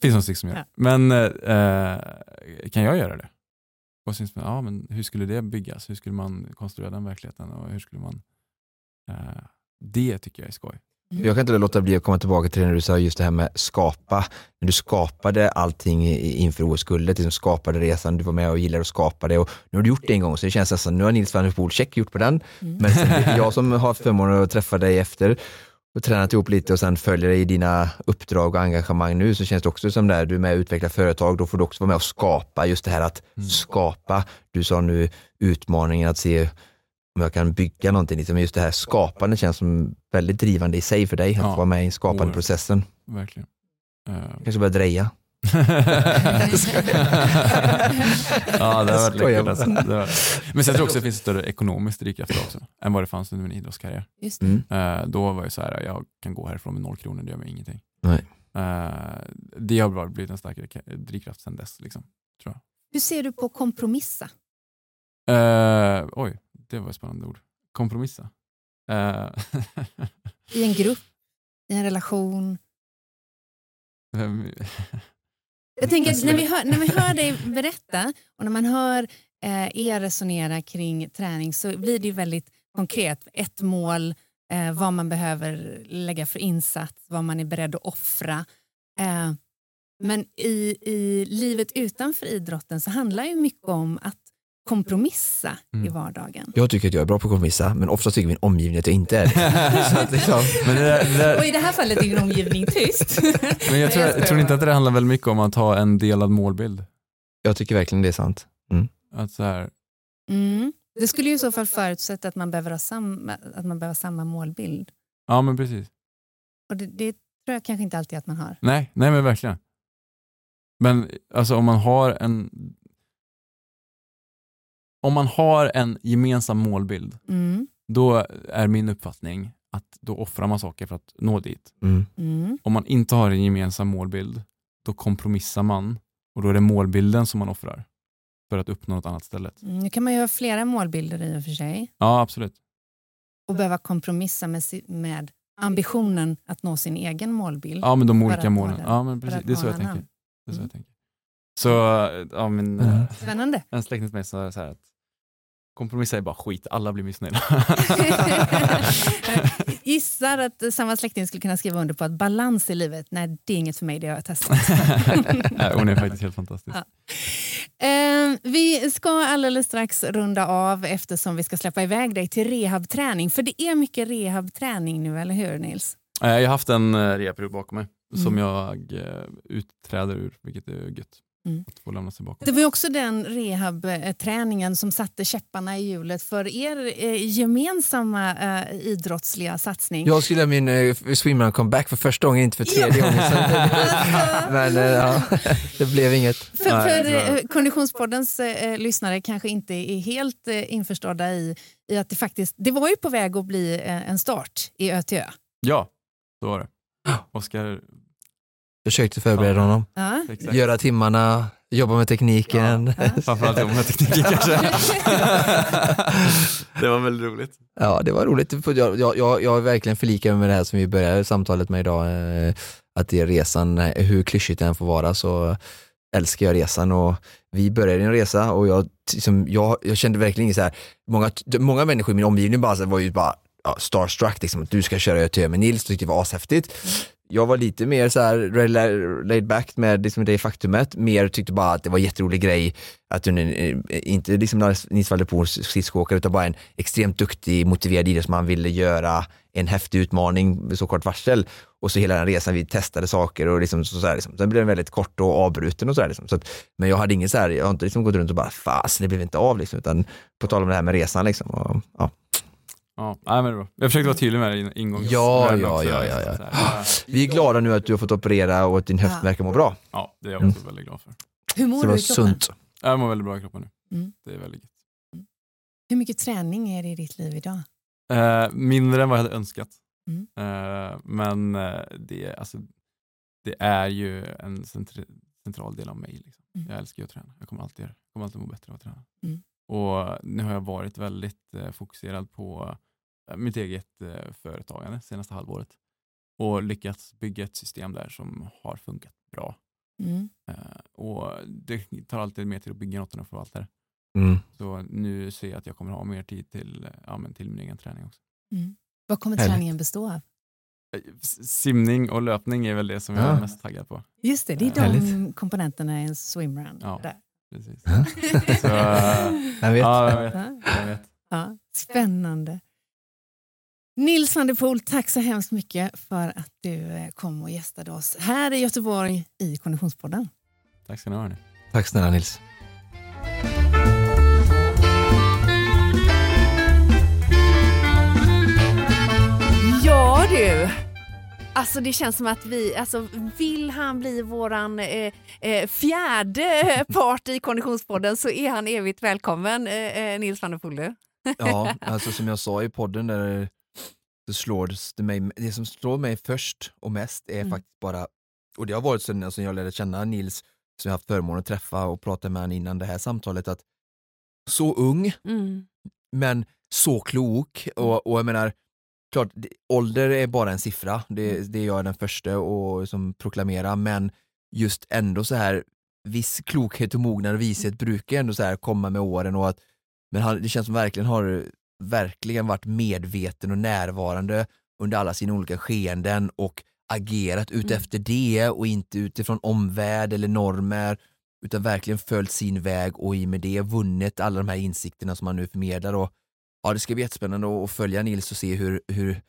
finns några stycken som gör det. Men eh, kan jag göra det? Och sen, ja, men hur skulle det byggas? Hur skulle man konstruera den verkligheten? Och hur skulle man, eh, det tycker jag är skoj. Jag kan inte låta bli att komma tillbaka till det när du sa just det här med skapa. När du skapade allting inför OS-guldet, liksom skapade resan, du var med och gillade att skapa det och nu har du gjort det en gång så det känns nästan, nu har Nils van der Poel check gjort på den. Mm. Men sen, jag som [LAUGHS] har förmånen att träffa dig efter och tränat ihop lite och sen följer dig i dina uppdrag och engagemang nu så känns det också som där du är med och utvecklar företag, då får du också vara med och skapa just det här att Mm. skapa. Du sa nu utmaningen att se om jag kan bygga någonting, liksom just det här skapandet känns som väldigt drivande i sig för dig, att Ja, vara med i skapande oerhört. processen. Verkligen. Eh, Kanske börja dreja. [LAUGHS] ja, det har varit läckert. Alltså. Det har... Men sen tror jag också att det finns större ekonomisk drivkraft också, än vad det fanns under min idrottskarriär. Just det. Mm. Eh, då var det så här, jag kan gå härifrån med noll kronor, det gör mig ingenting. Nej. Eh, det har bara blivit en starkare ka- drivkraft sen dess. Liksom. Hur ser du på kompromissa? Eh, oj, det var ett spännande ord. Kompromissa. Eh, I en grupp, [LAUGHS] i en relation? [LAUGHS] Jag tänker att när vi hör, när vi hör dig [LAUGHS] berätta och när man hör eh, er resonera kring träning så blir det ju väldigt konkret. Ett mål, eh, vad man behöver lägga för insats, vad man är beredd att offra. Eh, men i, i livet utanför idrotten så handlar ju mycket om att kompromissa i Mm. vardagen. Jag tycker att jag är bra på att kompromissa, men ofta tycker min omgivning att jag inte är det. [LAUGHS] Liksom, Men, det där, Och i det här fallet är din omgivning tyst. [LAUGHS] men jag, tror, Jag tror inte att det handlar väldigt mycket om att ha en delad målbild. jag tycker verkligen det är sant. Att så här, Mm. Det skulle ju i så fall förutsätta att man behöver ha samma, att man behöver samma målbild. ja men precis. Och det, det tror jag kanske inte alltid att man har. Nej, nej men verkligen. Men alltså om man har en om man har en gemensam målbild, Mm. då är min uppfattning att då offrar man saker för att nå dit. Mm. Mm. Om man inte har en gemensam målbild, då kompromissar man och då är det målbilden som man offrar för att uppnå något annat stället. Mm. Nu kan man ju ha flera målbilder i och för sig Ja, absolut. och behöva kompromissa med, med ambitionen att nå sin egen målbild. Ja, men de olika målen. Ja, men precis. Det är så jag tänker. Det är så Mm. jag tänker. Så, ja, min, Mm. eh, Spännande. en släkting till mig sa så här att kompromissa är bara skit, alla blir missnöjda. [LAUGHS] Gissar att samma släkting skulle kunna skriva under på att balans i livet, nej det är inget för mig, det har jag testat. [LAUGHS] Hon är faktiskt helt fantastisk. Ja. Eh, vi ska alldeles strax runda av eftersom vi ska släppa iväg dig till rehabträning. För det är mycket rehabträning nu, eller hur Nils? Eh, Jag har haft en eh, rehabperiod bakom mig som Mm. jag eh, utträder ur, vilket är gött. Mm. Att få lämna sig bakom. Det var ju också den rehabträningen som satte käpparna i hjulet för er eh, gemensamma eh, idrottsliga satsning. Jag skulle göra min uh, swimrun comeback för första gången, inte för tredje gången. [LAUGHS] Så, men eh, ja, det blev inget. För, Nej, för var- eh, Konditionspoddens eh, lyssnare kanske inte är helt eh, införstådda i, i att det faktiskt, det var ju på väg att bli eh, en start i ÖTÖ. Ja, så var det. Oskar, Försökte förbereda honom. Ja. Göra timmarna, jobba med tekniken. Ja. Framförallt jobba med tekniken [LAUGHS] kanske. [LAUGHS] det var väldigt roligt. Ja, det var roligt. Jag, jag, jag, är verkligen förlikar mig med det här som vi började samtalet med idag. eh, Att det är resan, eh, hur klyschigt det än får vara, så älskar jag resan. Och vi började en resa och jag, liksom, jag, jag kände verkligen så här, många, många människor i min omgivning bara, var ju bara ja, starstruck, liksom, att du ska köra ÖTÖ med Nils, tyckte det var ashäftigt jag var lite mer så här laid back med liksom det faktumet, mer tyckte bara att det var en jätterolig grej att hon eh, inte liksom Nils van der skridskoåkare utan bara en extremt duktig, motiverad idrottsman ville göra en häftig utmaning med så kort varsel och så hela den resan vi testade saker och liksom så, så här, liksom. sen blev den väldigt kort och avbruten och så, här, liksom. så att, men jag hade ingen så här, jag har inte liksom gått runt och bara fas det blev inte av liksom, utan på tal om det här med resan liksom. Och, ja. Ja, nej, men det är bra. Jag försökte vara tydlig med det i ingångs... Ja, ja, ja, ja, [GASPS] ja. Vi är glada nu att du har fått operera och att din höft verkar må bra. Ja, det är jag också väldigt glad för. Hur mår du i kroppen? sunt. Jag mår väldigt bra i kroppen nu. Mm. Det är väldigt gött. Hur mycket träning är det i ditt liv idag? Eh, mindre än vad jag hade önskat. Mm. Eh, men eh, det, alltså, det är ju en centri- central del av mig. Liksom. Mm. Jag älskar ju att träna. Jag kommer alltid, jag kommer alltid må bättre av att träna. Mm. Och nu har jag varit väldigt eh, fokuserad på eh, mitt eget eh, företagande senaste halvåret och lyckats bygga ett system där som har funkat bra. Mm. Eh, och det tar alltid mer tid att bygga något än att förvalta det. Mm. Så nu ser jag att jag kommer ha mer tid till, eh, ja, men till min egen träning också. Mm. Vad kommer Härligt. träningen bestå av? Eh, Simning och löpning är väl det som jag Ja. är mest taggad på. Just det, det är de Härligt. komponenterna i en swimrun. Ja. Där. Precis. Ja. Så, eh, [LAUGHS] Jag vet. ja, jag vet. Ja. Jag vet. Ja, spännande. Nils van der Poel, tack så hemskt mycket för att du eh, kom och gästade oss här i Göteborg i Konditionspodden. Tack ska ni ha. Tack snälla Nils. Ja du! Alltså det känns som att vi, alltså vill han bli våran eh, eh, fjärde part i Konditionspodden så är han evigt välkommen, eh, eh, Nils van der Poel. Ja, alltså som jag sa i podden där så slår det mig, det som slår mig först och mest är Mm. faktiskt bara, och det har varit sedan alltså, jag lärde känna Nils, som jag haft förmånen att träffa och prata med honom innan det här samtalet, att så ung, Mm. men så klok och, och jag menar, klart, ålder är bara en siffra, det, det är jag den första och som proklamerar, men just ändå så här viss klokhet och mognad och vishet brukar ändå så här komma med åren och att men han, det känns som verkligen har verkligen varit medveten och närvarande under alla sina olika skeenden och agerat ut Mm. efter det och inte utifrån omvärld eller normer utan verkligen följt sin väg och i och med det vunnit alla de här insikterna som han nu förmedlar. Och, ja, det ska bli jättespännande att följa Nils och se hur, hur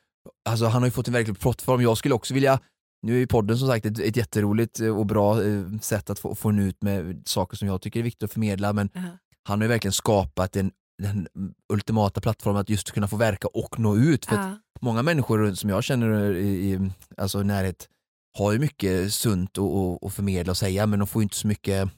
alltså han har ju fått en verklig plattform. Jag skulle också vilja nu är ju podden som sagt ett, ett jätteroligt och bra eh, sätt att få, få ut med saker som jag tycker är viktigt att förmedla men Ja. han har ju verkligen skapat en, den ultimata plattformen att just kunna få verka och nå ut. För att Ja. många människor som jag känner i, i alltså närhet har ju mycket sunt att förmedla och säga men de får ju inte så mycket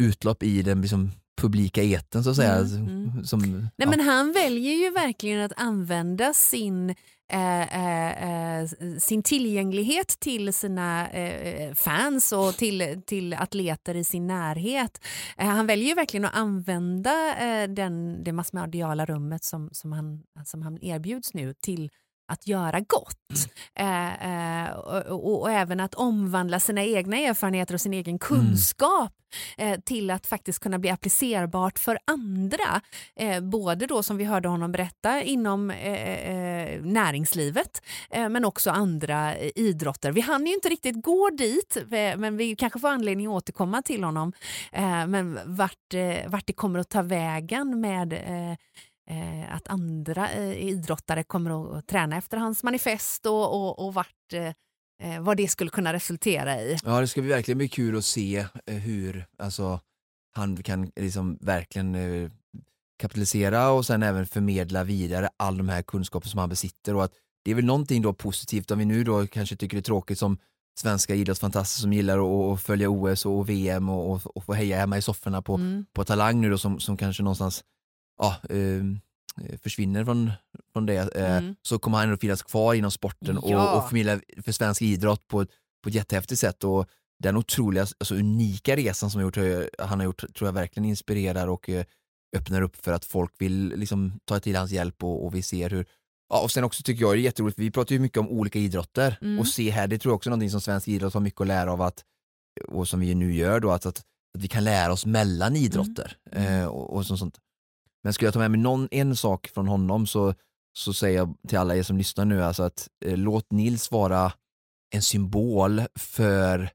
utlopp i den liksom, publika eten så att säga. Mm, mm. Som, Nej, ja. men han väljer ju verkligen att använda sin, eh, eh, eh, sin tillgänglighet till sina eh, fans och till, till atleter i sin närhet. Eh, han väljer ju verkligen att använda eh, den, det massmediala rummet som, som, han, som han erbjuds nu till att göra gott. Eh, eh, och, och, och även att omvandla sina egna erfarenheter och sin egen kunskap eh, till att faktiskt kunna bli applicerbart för andra. Eh, både då som vi hörde honom berätta inom eh, eh, näringslivet men också andra idrotter. Vi hann ju inte riktigt gå dit men vi kanske får anledning att återkomma till honom. Men vart, vart det kommer att ta vägen med eh, att andra eh, idrottare kommer att träna efter hans manifest och, och, och vart, eh, eh, vad det skulle kunna resultera i. Ja, det ska bli verkligen bli kul att se eh, hur alltså, han kan liksom verkligen eh, kapitalisera och sen även förmedla vidare all de här kunskaper som han besitter och att det är väl någonting då positivt om vi nu då kanske tycker det är tråkigt som svenska idrottsfantaster som gillar att, att följa OS och VM och, och, och få heja hemma i sofforna på, Mm. på Talang nu då som, som kanske någonstans ja, eh, försvinner från, från det eh, Mm. så kommer han ändå finnas kvar inom sporten Ja. och, och förmedla för svensk idrott på, på ett jättehäftigt sätt och den otroliga, alltså unika resan som gjort, eh, han har gjort tror jag verkligen inspirerar och öppnar upp för att folk vill liksom ta till hans hjälp och, och vi ser hur Ja, och sen också tycker jag det är jätteroligt, vi pratar ju mycket om olika idrotter Mm. och se här, det tror jag också är någonting som svensk idrott har mycket att lära av att, och som vi nu gör då, att, att, att vi kan lära oss mellan idrotter Mm. eh, och, och sånt. Men skulle jag ta med mig någon, en sak från honom så, så säger jag till alla er som lyssnar nu alltså att eh, låt Nils vara en symbol för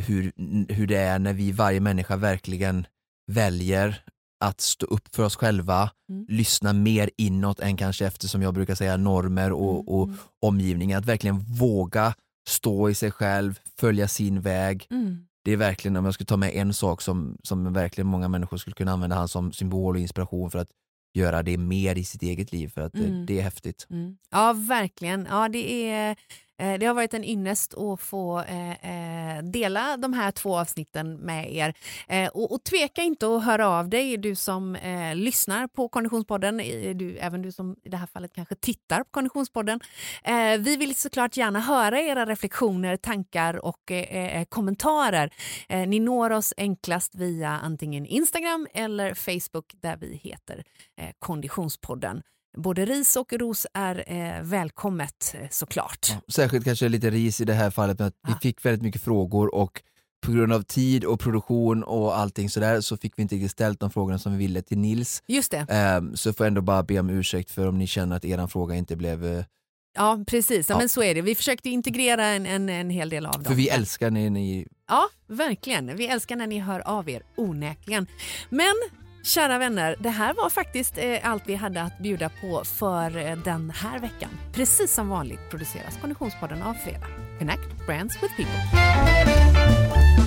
hur, hur det är när vi, varje människa, verkligen väljer att stå upp för oss själva, Mm. lyssna mer inåt än kanske efter, som jag brukar säga, normer och, och Mm. omgivningen. Att verkligen våga stå i sig själv, följa sin väg. Mm. Det är verkligen, om jag skulle ta med en sak som, som verkligen många människor skulle kunna använda han som symbol och inspiration för att göra det mer i sitt eget liv, för att det, Mm. det är häftigt. Mm. Ja, verkligen. Ja, det, är, eh, Eh, det har varit en ynnest att få eh, eh, dela de här två avsnitten med er. Eh, och, och tveka inte att höra av dig, du som eh, lyssnar på Konditionspodden, du, även du som i det här fallet kanske tittar på Konditionspodden. Eh, vi vill såklart gärna höra era reflektioner, tankar och eh, eh kommentarer. Eh, ni når oss enklast via antingen Instagram eller Facebook där vi heter eh, Konditionspodden. Både ris och ros är eh, välkommet eh, såklart. Ja, Särskilt kanske lite ris i det här fallet med att vi Ja. fick väldigt mycket frågor och på grund av tid och produktion och allting sådär så fick vi inte riktigt ställt de frågorna som vi ville till Nils. Just det. Ehm, så får jag ändå bara be om ursäkt för om ni känner att eran fråga inte blev... eh, Ja, precis. Ja, Ja. Men så är det. Vi försökte integrera en, en, en hel del av dem. För vi älskar när ni... Ja, verkligen. Vi älskar när ni hör av er, onekligen. Men kära vänner, det här var faktiskt eh, allt vi hade att bjuda på för eh, den här veckan. Precis som vanligt produceras Konditionspodden av Fredag. Connect Brands with People.